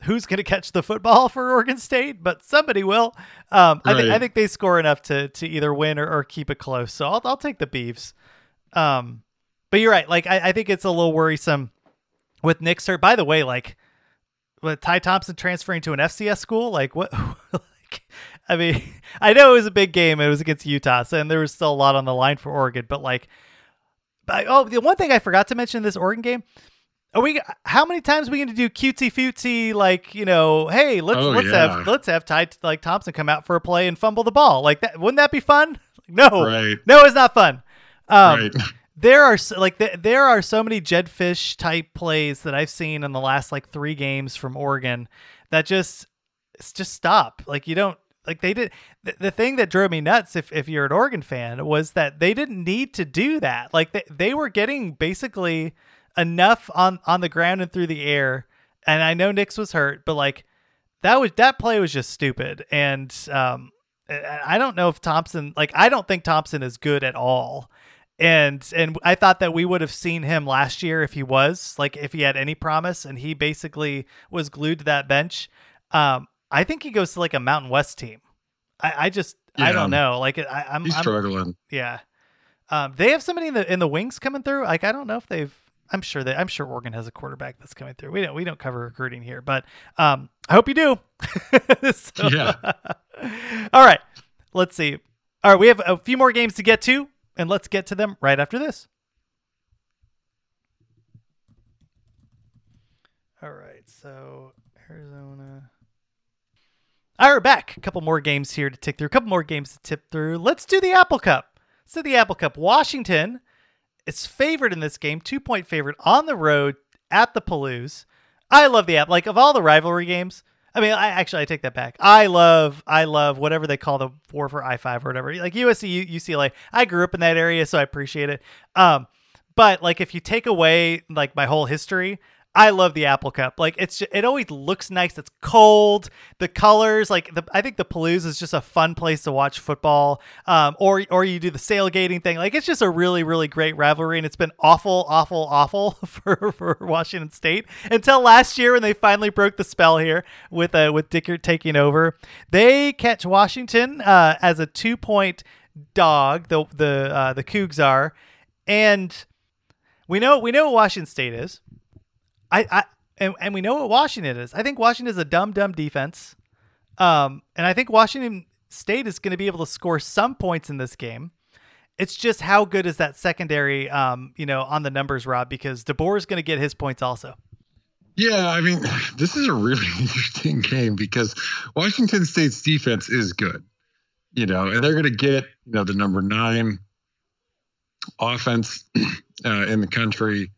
who's going to catch the football for Oregon State, but somebody will. Um, I, think I think they score enough to to either win or, or keep it close. So I'll I'll take the Beavs. Um, but you're right. Like I, I think it's a little worrisome with Nick Sir. By the way, like with Ty Thompson transferring to an FCS school, like what? like, I mean, I know it was a big game. It was against Utah, so and there was still a lot on the line for Oregon. But like, oh, the one thing I forgot to mention in this Oregon game. Are we? How many times are we going to do cutesy footsy? Like you know, hey, let's Oh, let's yeah. have let's have Ty like Thompson come out for a play and fumble the ball like that. Wouldn't that be fun? No, Right. no, it's not fun. Um, right. there are so, like th- there are so many Jedfish type plays that I've seen in the last like three games from Oregon that just it's just stop. Like you don't like they did the, the thing that drove me nuts if, if you're an Oregon fan was that they didn't need to do that. Like they, they were getting basically enough on on the ground and through the air. And I know Nix was hurt, but like that was that play was just stupid. And um I don't know if Thompson like I don't think Thompson is good at all. And and I thought that we would have seen him last year if he was like if he had any promise and he basically was glued to that bench. Um I think he goes to like a Mountain West team. I, I just I don't know. Like I, I'm, He's I'm struggling. yeah. Um, they have somebody in the in the wings coming through. Like I don't know if they've. I'm sure that I'm sure Oregon has a quarterback that's coming through. We don't we don't cover recruiting here, but um, I hope you do. So- Yeah. All right. Let's see. All right, we have a few more games to get to, and let's get to them right after this. All right. So Arizona. All right, back. A couple more games here to tick through. A couple more games to tip through. Let's do the Apple Cup. Do the Apple Cup. Washington is favored in this game, two point favorite on the road at the Palouse. I love the app. Like of all the rivalry games, I mean, I actually I take that back. I love, I love whatever they call the four for I five or whatever. Like USC, UCLA. I grew up in that area, so I appreciate it. Um, but like if you take away like my whole history, I love the Apple Cup. Like it's ju- it always looks nice. It's cold. The colors, like the I think the Palouse is just a fun place to watch football. Um, or or you do the sailgating thing. Like it's just a really really great rivalry, and it's been awful, awful, awful for for Washington State until last year when they finally broke the spell here with uh with Dickert taking over. They catch Washington uh, as a two point dog. The the uh, the Cougs are, and we know we know what Washington State is. I, I and, and we know what Washington is. I think Washington is a dumb, dumb defense. Um, and I think Washington State is going to be able to score some points in this game. It's just how good is that secondary, um, you know, on the numbers, Rob, because DeBoer is going to get his points also. Yeah, I mean, this is a really interesting game because Washington State's defense is good, you know, and they're going to get, you know, the number nine offense uh, in the country.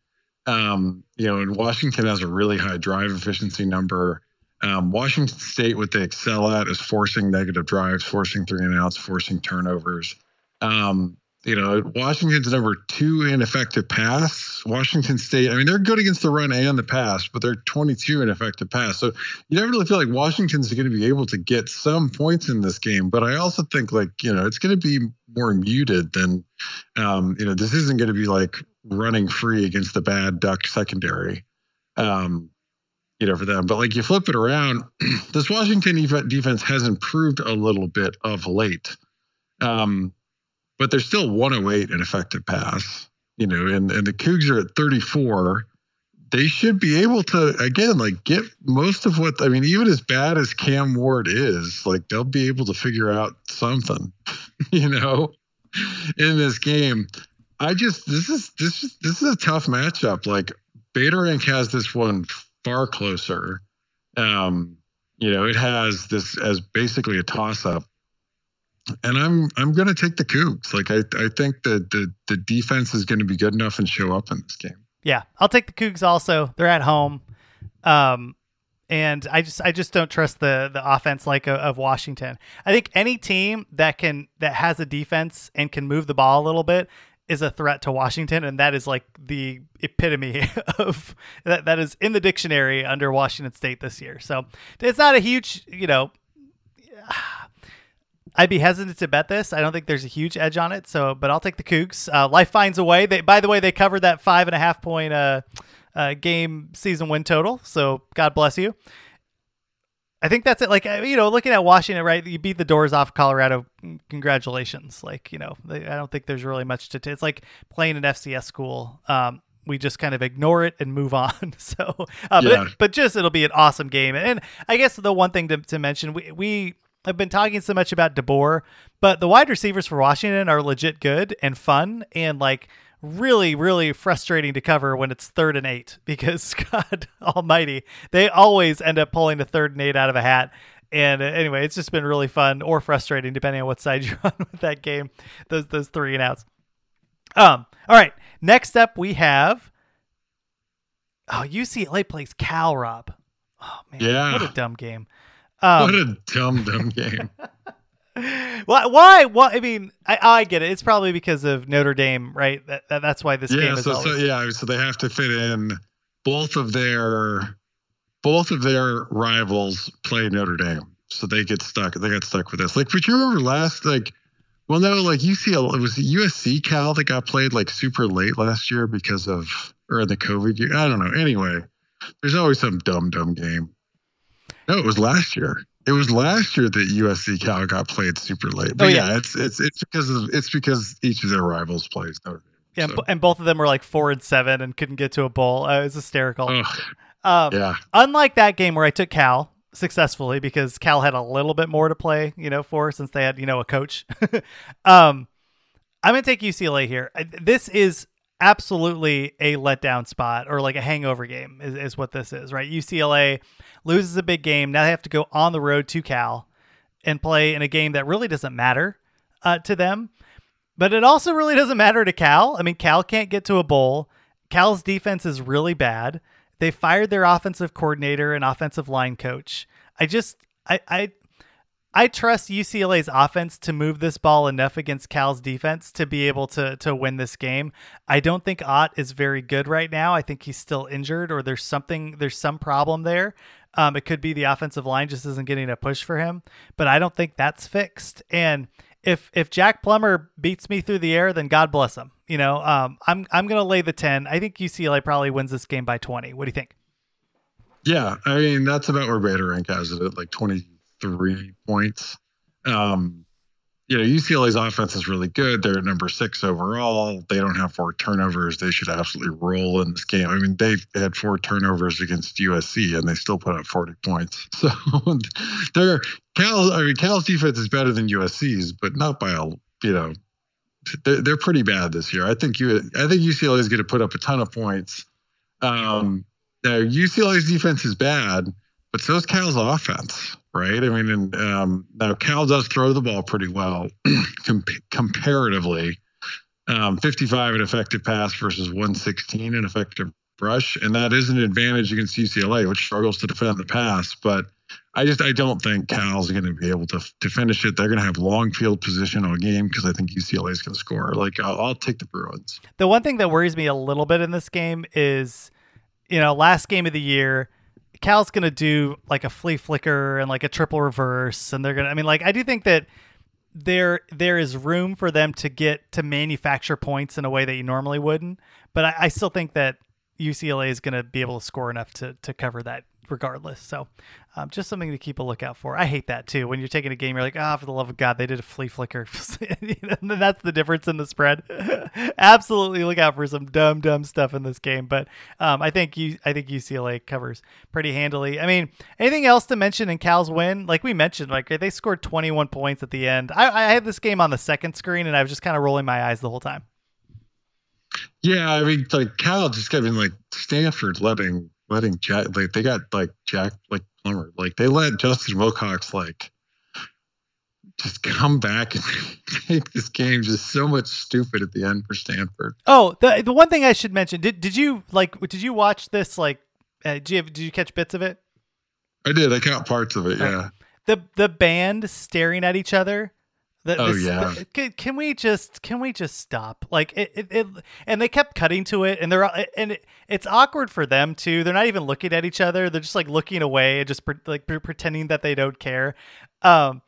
Um, you know, and Washington has a really high drive efficiency number. Um, Washington State, what they excel at is forcing negative drives, forcing three and outs, forcing turnovers. Um, you know, Washington's number two in effective pass. Washington State, I mean, they're good against the run and the pass, but they're 22 in effective pass. So you never really feel like Washington's going to be able to get some points in this game. But I also think, like, you know, it's going to be more muted than, um, you know, this isn't going to be like running free against the bad Duck secondary. Um, you know, for them. But like you flip it around, this Washington defense has improved a little bit of late. Um, but they're still 108 in effective pass. You know, and, and the Cougs are at 34. They should be able to again like get most of what I mean, even as bad as Cam Ward is, like they'll be able to figure out something, you know, in this game. I just this is this is this is a tough matchup. Like Beta Rank has this one far closer. Um, you know, it has this as basically a toss up and I'm I'm to take the Cougs. Like I I think that the the defense is to be good enough and show up in this game. Yeah, I'll take the Cougs. Also, they're at home, um, and I just I just don't trust the the offense like of, of Washington. I think any team that can that has a defense and can move the ball a little bit is a threat to Washington, and that is like the epitome of that. That is in the dictionary under Washington State this year. So it's not a huge, you know. I'd be hesitant to bet this. I don't think there's a huge edge on it. So, but I'll take the Cougs. Uh, life finds a way. They, by the way, they covered that five and a half point uh, uh, game season win total. So, God bless you. I think that's it. Like uh, you know, looking at Washington, right? You beat the doors off Colorado. Congratulations. Like you know, they, I don't think there's really much to. T- it's like playing an FCS school. Um, we just kind of ignore it and move on. so, uh, yeah. but, but just it'll be an awesome game. And I guess the one thing to, to mention, we we I've been talking so much about DeBoer, but the wide receivers for Washington are legit good and fun and like really, really frustrating to cover when it's third and eight because God Almighty, they always end up pulling the third and eight out of a hat. And uh, anyway, it's just been really fun or frustrating depending on what side you're on with that game. Those those three and outs. Um. All right. Next up, we have. Oh, UCLA plays Cal. Rob. Oh man, yeah. what a dumb game. Um, what a dumb, dumb game. why? Why? Why? I mean, I, I get it. It's probably because of Notre Dame, right? That, that that's why this yeah, game is. So, always... so yeah, so they have to fit in both of their both of their rivals play Notre Dame, so they get stuck. They got stuck with this. Like, but you remember last like. Well, no, like UCLA, it was USC Cal that got played like super late last year because of, or the COVID year. I don't know. Anyway, there's always some dumb, dumb game. No, it was last year. It was last year that USC Cal got played super late. But oh, yeah. yeah. it's it's it's because of it's because each of their rivals plays Notre Dame. Yeah, so. and both of them were like four and seven and couldn't get to a bowl. Uh, it was hysterical. Um, yeah. Unlike that game where I took Cal successfully because Cal had a little bit more to play, you know, for since they had you know a coach. um, I'm gonna take UCLA here. This is absolutely a letdown spot or like a hangover game is, is what this is, right? UCLA loses a big game. Now they have to go on the road to Cal and play in a game that really doesn't matter uh, to them. But it also really doesn't matter to Cal. I mean, Cal can't get to a bowl. Cal's defense is really bad. They fired their offensive coordinator and offensive line coach. I just, I, I, I trust UCLA's offense to move this ball enough against Cal's defense to be able to to win this game. I don't think Ott is very good right now. I think he's still injured or there's something there's some problem there. Um, it could be the offensive line just isn't getting a push for him, but I don't think that's fixed. And if if Jack Plummer beats me through the air, then God bless him. You know, um, I'm I'm gonna lay the ten. I think UCLA probably wins this game by twenty. What do you think? Yeah, I mean that's about where Beta Rank has it at like twenty three points. Um, you know, UCLA's offense is really good. They're number six overall. They don't have four turnovers. They should absolutely roll in this game. I mean, they had four turnovers against USC and they still put up 40 points. So they're. I mean, Cal's defense is better than USC's, but not by a you know. They're, they're pretty bad this year. I think you. I think UCLA is going to put up a ton of points. Um, now UCLA's defense is bad, but so is Cal's offense right? I mean, and, um, now Cal does throw the ball pretty well com- comparatively. Um, 55 in effective pass versus 116 in effective rush, and that is an advantage against UCLA, which struggles to defend the pass. But I just I don't think Cal's going to be able to to finish it. They're going to have long field position all game because I think UCLA is going to score. Like I'll, I'll take the Bruins. The one thing that worries me a little bit in this game is, you know, last game of the year, Cal's to do like a flea flicker and like a triple reverse, and they're to. I mean, like I do think that there there is room for them to get to manufacture points in a way that you normally wouldn't. But I, I still think that UCLA is to be able to score enough to to cover that regardless. So, um, just something to keep a lookout for. I hate that too. When you're taking a game, you're like, ah, oh, for the love of God, they did a flea flicker. that's the difference in the spread. Absolutely, look out for some dumb, dumb stuff in this game. But um, I think you, I think UCLA covers pretty handily. I mean, anything else to mention in Cal's win? Like we mentioned, like they scored 21 points at the end. I, I had this game on the second screen, and I was just kind of rolling my eyes the whole time. Yeah, I mean, like Cal just mean, like Stanford letting letting Jack like they got like Jack like Plummer like they let Justin Wilcox like just come back and make this game just so much stupid at the end for Stanford. Oh, the the one thing I should mention did did you like did you watch this like uh, did you have, did you catch bits of it? I did. I caught parts of it. Yeah. The the band staring at each other the, oh yeah. The, can, can, we just can we just stop? Like it, it, it, and they kept cutting to it, and they're and it, it's awkward for them too. They're not even looking at each other. They're just like looking away and just pre- like pre- pretending that they don't care. Um,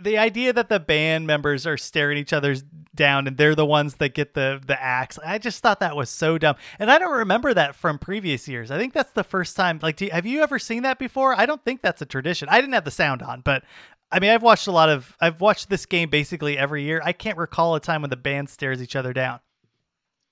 the idea that the band members are staring each other's down and they're the ones that get the the axe i just thought that was so dumb and i don't remember that from previous years i think that's the first time like you, have you ever seen that before i don't think that's a tradition i didn't have the sound on but I mean, I've watched a lot of. I've watched this game basically every year. I can't recall a time when the band stares each other down.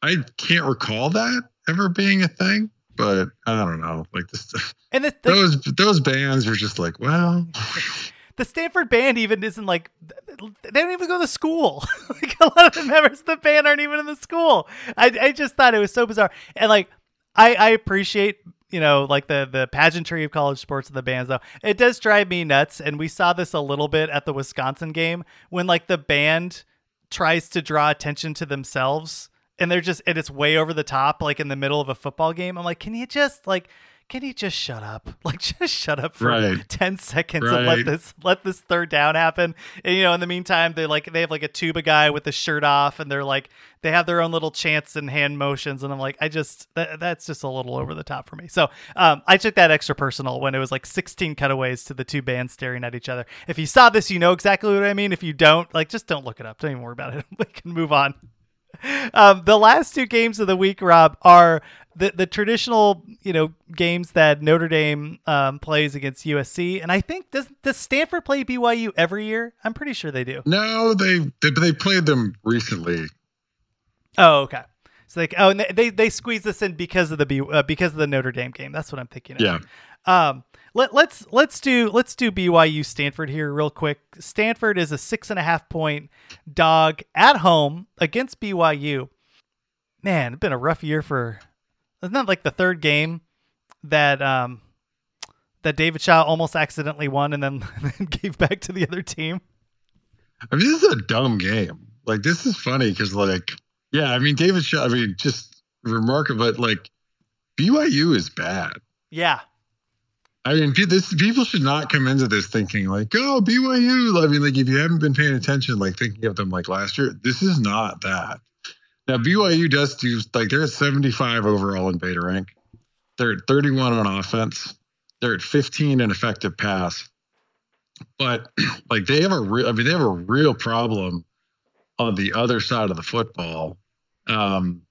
I can't recall that ever being a thing, but I don't know. Like this, and this, the, those those bands are just like, well. the Stanford band even isn't like they don't even go to school. like a lot of the members of the band aren't even in the school. I I just thought it was so bizarre, and like I I appreciate you know, like the the pageantry of college sports and the bands though. It does drive me nuts and we saw this a little bit at the Wisconsin game when like the band tries to draw attention to themselves and they're just and it's way over the top like in the middle of a football game. I'm like, "Can you just like can you just shut up? Like just shut up for right. 10 seconds right. and let this let this third down happen. And you know, in the meantime, they like they have like a tuba guy with the shirt off and they're like they have their own little chants and hand motions and I'm like I just that, that's just a little over the top for me. So, um I took that extra personal when it was like 16 cutaways to the two bands staring at each other. If you saw this, you know exactly what I mean. If you don't, like just don't look it up. Don't even worry about it. we can move on. Um, the last two games of the week, Rob, are the the traditional you know games that Notre Dame um, plays against USC, and I think does does Stanford play BYU every year? I'm pretty sure they do. No, they they, they played them recently. Oh, okay. So like, oh, and they they squeeze this in because of the B, uh, because of the Notre Dame game. That's what I'm thinking. Of. Yeah. Um, let, let's let's do let's do BYU Stanford here real quick. Stanford is a six and a half point dog at home against BYU. Man, it's been a rough year for isn't that like the third game that um that David Shaw almost accidentally won and then, and then gave back to the other team? I mean, this is a dumb game. Like, this is funny because, like, yeah, I mean, David Shaw, I mean, just remarkable. But, like, BYU is bad. Yeah. I mean, this people should not come into this thinking like, "Oh, BYU." I mean, like if you haven't been paying attention, like thinking of them like last year, this is not that. Now BYU does do like they're at 75 overall in beta rank. They're at 31 on offense. They're at 15 in effective pass. But like they have a real, I mean, they have a real problem on the other side of the football. Um,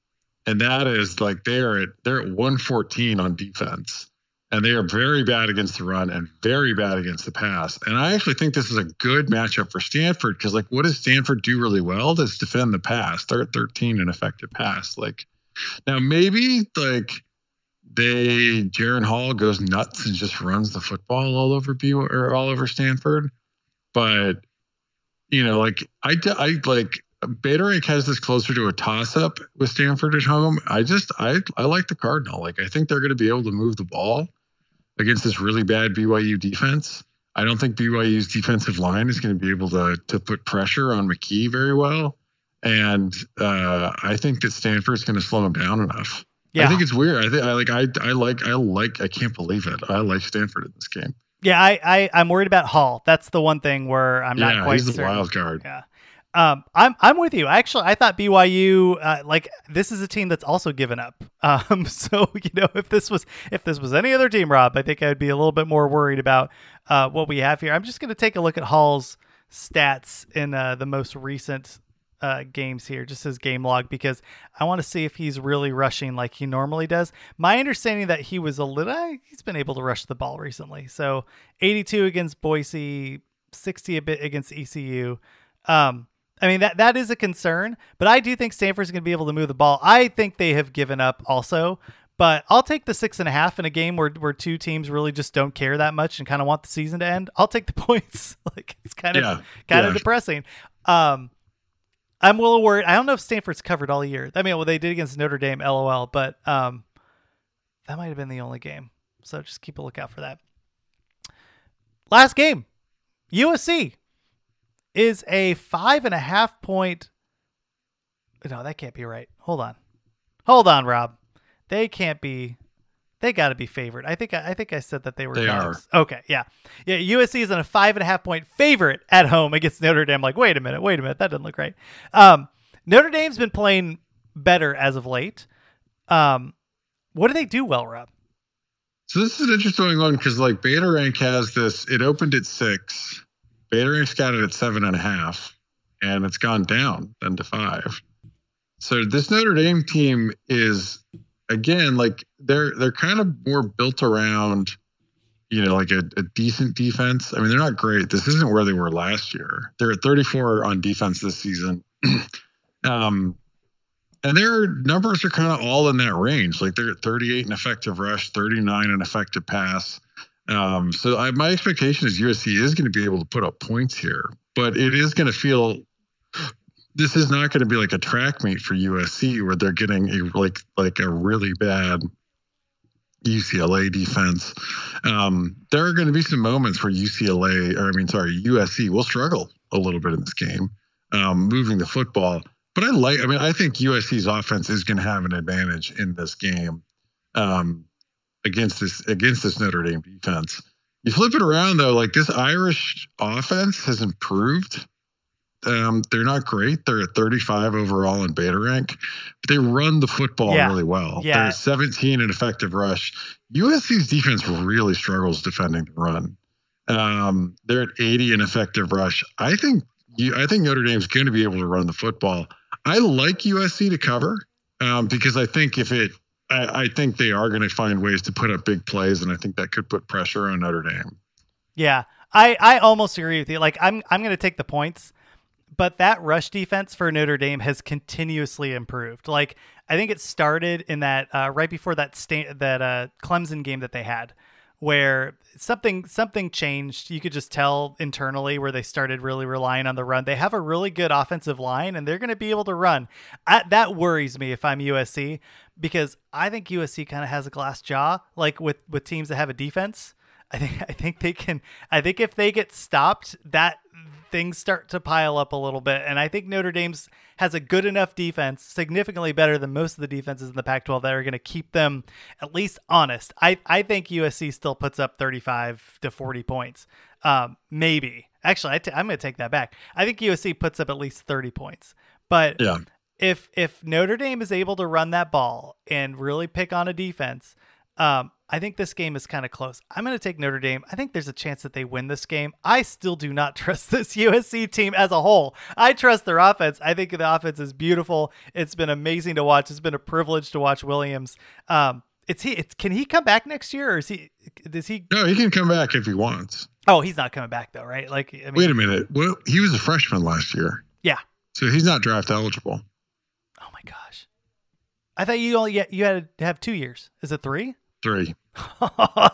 and that is like they're at they're at 114 on defense and they are very bad against the run and very bad against the pass. And I actually think this is a good matchup for Stanford because, like, what does Stanford do really well? Is defend the pass. They're at 13 in effective pass. Like, now maybe like they Jaren Hall goes nuts and just runs the football all over B or all over Stanford, but you know, like I I like Beta Rank has this closer to a toss up with Stanford at home. I just I I like the Cardinal. Like I think they're going to be able to move the ball against this really bad BYU defense. I don't think BYU's defensive line is going to be able to to put pressure on McKee very well, and uh, I think that Stanford's going to slow him down enough. Yeah. I think it's weird. I think I like I I like I like I can't believe it. I like Stanford in this game. Yeah, I, I I'm worried about Hall. That's the one thing where I'm not yeah, quite he's the certain. wild card. Yeah. Um, I'm I'm with you. Actually, I thought BYU uh, like this is a team that's also given up. Um, so you know if this was if this was any other team, Rob, I think I'd be a little bit more worried about uh, what we have here. I'm just going to take a look at Hall's stats in uh, the most recent uh, games here, just his game log, because I want to see if he's really rushing like he normally does. My understanding that he was a little, eh, he's been able to rush the ball recently. So 82 against Boise, 60 a bit against ECU. Um, I mean that that is a concern, but I do think Stanford's going to be able to move the ball. I think they have given up also, but I'll take the six and a half in a game where where two teams really just don't care that much and kind of want the season to end. I'll take the points. like it's kind of Yeah, kind of depressing. Um, I'm a little worried. I don't know if Stanford's covered all year. I mean, well, they did against Notre Dame, lol, but um, that might have been the only game. So just keep a lookout for that. Last game, USC is a five and a half point. No, that can't be right. Hold on, hold on, Rob. They can't be. They got to be favored. I think. I think I said that they were. They dogs. Okay, yeah, yeah. USC is in a five and a half point favorite at home against Notre Dame. Like, wait a minute, wait a minute, that doesn't look right. Um, Notre Dame's been playing better as of late. Um, what do they do well, Rob? So this is an interesting one because like Beta Rank has this. It opened at six. Beta Rank's got it at seven and a half, and it's gone down then to five. So this Notre Dame team is again like they're they're kind of more built around, you know, like a, a decent defense. I mean, they're not great. This isn't where they were last year. They're at 34 on defense this season. um, and their numbers are kind of all in that range. Like they're at 38 in effective rush, 39 in effective pass. Um, so I, my expectation is USC is going to be able to put up points here, but it is going to feel. This is not going to be like a track meet for USC where they're getting a like like a really bad UCLA defense. Um, there are going to be some moments where UCLA, or I mean, sorry, USC will struggle a little bit in this game, um, moving the football. But I like, I mean, I think USC's offense is going to have an advantage in this game um, against this against this Notre Dame defense. You flip it around though, like this Irish offense has improved. Um, they're not great. They're at 35 overall in beta rank, but they run the football Yeah. really well. Yeah. They're 17 in effective rush. USC's defense really struggles defending the run. Um, they're at 80 in effective rush. I think you, I think Notre Dame's going to be able to run the football. I like USC to cover um, because I think if it, I, I think they are going to find ways to put up big plays, and I think that could put pressure on Notre Dame. Yeah, I, I almost agree with you. Like I'm I'm going to take the points, but that rush defense for Notre Dame has continuously improved. Like I think it started in that uh, right before that sta- that uh, Clemson game that they had, where something something changed. You could just tell internally where they started really relying on the run. They have a really good offensive line, and they're going to be able to run. I, that worries me if I'm USC because I think USC kind of has a glass jaw, like with with teams that have a defense. I think I think they can. I think if they get stopped, that things start to pile up a little bit. And I think Notre Dame's has a good enough defense, significantly better than most of the defenses in the Pac-12 that are going to keep them at least honest. I I think USC still puts up 35 to 40 points. Um, maybe actually, I t- I'm going to take that back. I think USC puts up at least 30 points, but Yeah. If if Notre Dame is able to run that ball and really pick on a defense, um, I think this game is kind of close. I'm going to take Notre Dame. I think there's a chance that they win this game. I still do not trust this USC team as a whole. I trust their offense. I think the offense is beautiful. It's been amazing to watch. It's been a privilege to watch Williams. Um, it's he. It's can he come back next year, or is he? Does he? No, he can come back if he wants. Oh, he's not coming back though, right? Like, I mean, Wait a minute. Well, he was a freshman last year, yeah. so he's not draft eligible. Gosh, I thought you only you had to have two years. Is it three? Three.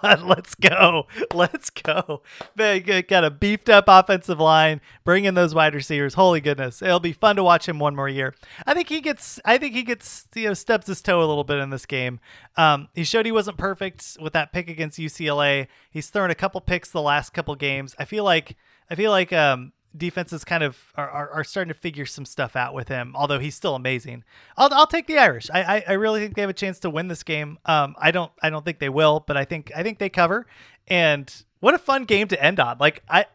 Let's go. Let's go. They g- got a beefed up offensive line. Bring in those wide receivers. Holy goodness. It'll be fun to watch him one more year. I think he gets I think he gets you know stubs his toe a little bit in this game. Um, he showed he wasn't perfect with that pick against UCLA. He's thrown a couple picks the last couple games. I feel like I feel like um defenses kind of are, are, are, starting to figure some stuff out with him, although he's still amazing. I'll, I'll take the Irish. I, I, I really think they have a chance to win this game. Um, I don't I don't think they will, but I think I think they cover. And what a fun game to end on. Like I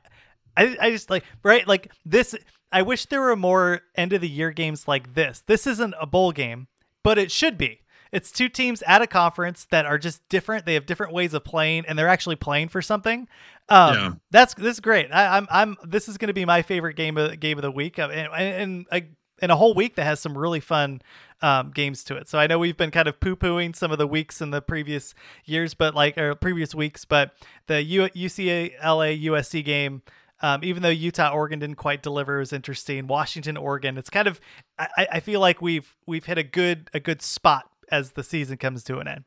I, I just like right like this. I wish there were more end of the year games like this. This isn't a bowl game, but it should be. It's two teams at a conference that are just different. They have different ways of playing, and they're actually playing for something. Um, yeah. That's this is great. I, am I'm, I'm this is going to be my favorite game of game of the week, and and, and in a whole week that has some really fun um, games to it. So I know we've been kind of poo pooing some of the weeks in the previous years, but like or previous weeks, but the U- UCLA USC game. Um, even though Utah Oregon didn't quite deliver, it was interesting. Washington Oregon, it's kind of I, I feel like we've we've hit a good a good spot as the season comes to an end.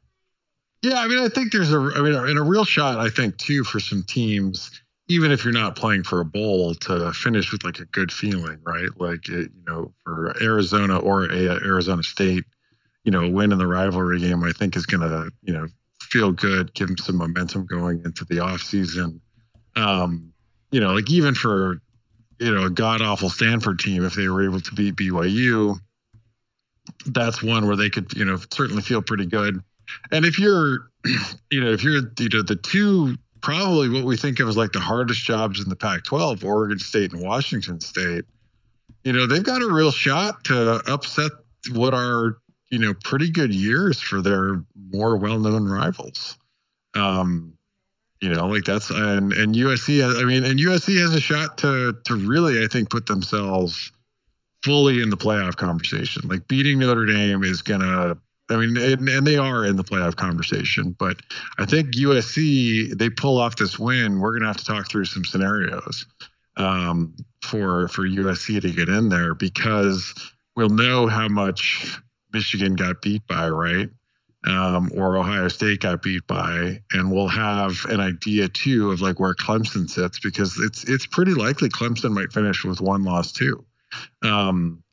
Yeah, I mean, I think there's a, I mean, in a real shot, I think too for some teams, even if you're not playing for a bowl, to finish with like a good feeling, right? Like, it, you know, for Arizona or a, Arizona State, you know, a win in the rivalry game, I think is going to, you know, feel good, give them some momentum going into the off season. Um, you know, like even for, you know, a god awful Stanford team, if they were able to beat BYU, that's one where they could, you know, certainly feel pretty good. And if you're, you know, if you're, you know, the two probably what we think of as like the hardest jobs in the Pac-12, Oregon State and Washington State, you know, they've got a real shot to upset what are, you know, pretty good years for their more well-known rivals. Um, you know, like that's and and USC. I mean, and USC has a shot to to really, I think, put themselves fully in the playoff conversation. Like beating Notre Dame is gonna. I mean, and, and, they are in the playoff conversation, but I think USC they pull off this win. We're gonna have to talk through some scenarios um, for for USC to get in there because we'll know how much Michigan got beat by, right? Um, or Ohio State got beat by, and we'll have an idea too of like where Clemson sits because it's it's pretty likely Clemson might finish with one loss too. Um,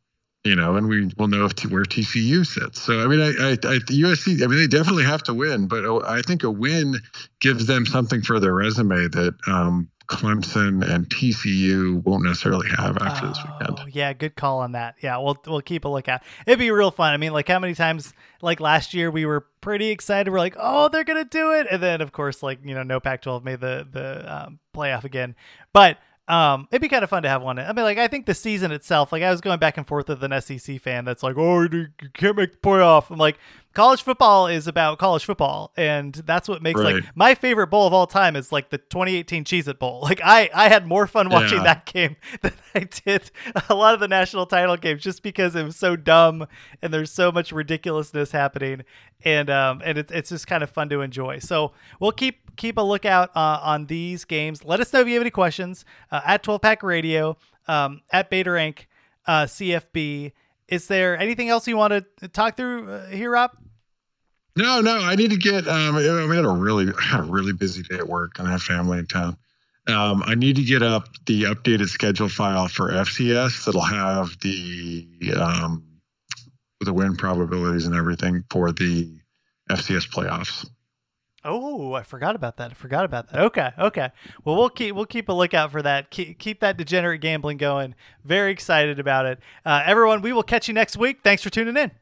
you know, and we will know if t- where TCU sits. So I mean, I, I, I, USC. I mean, they definitely have to win, but oh, I think a win gives them something for their resume that um, Clemson and TCU won't necessarily have after oh, this weekend. Yeah, good call on that. Yeah, we'll we'll keep a lookout. It'd be real fun. I mean, like how many times like last year we were pretty excited. We're like, oh, they're gonna do it, and then of course, like you know, no Pac-12 made the the um, playoff again, but um, it'd be kind of fun to have one. I mean, like I think the season itself, like I was going back and forth with an SEC fan that's like, "Oh, you can't make the playoff." I'm like, college football is about college football, and that's what makes right. like my favorite bowl of all time is like the 2018 Cheez-It Bowl. Like I, I had more fun watching yeah. that game than I did a lot of the national title games, just because it was so dumb and there's so much ridiculousness happening, and um, and it's it's just kind of fun to enjoy. So we'll keep keep a lookout uh, on these games. Let us know if you have any questions uh, at 12 Pack Radio, um, at Beta Rank, uh, CFB is there anything else you want to talk through uh, here, Rob? No, no. I need to get. Um, I had a really had a really busy day at work, and I have family in town. Um, I need to get up the updated schedule file for FCS that'll have the um, the win probabilities and everything for the FCS playoffs. Oh, I forgot about that. I forgot about that. Okay, okay. Well, we'll keep we'll keep a lookout for that. Keep, keep that degenerate gambling going. Very excited about it. Uh, everyone, we will catch you next week. Thanks for tuning in.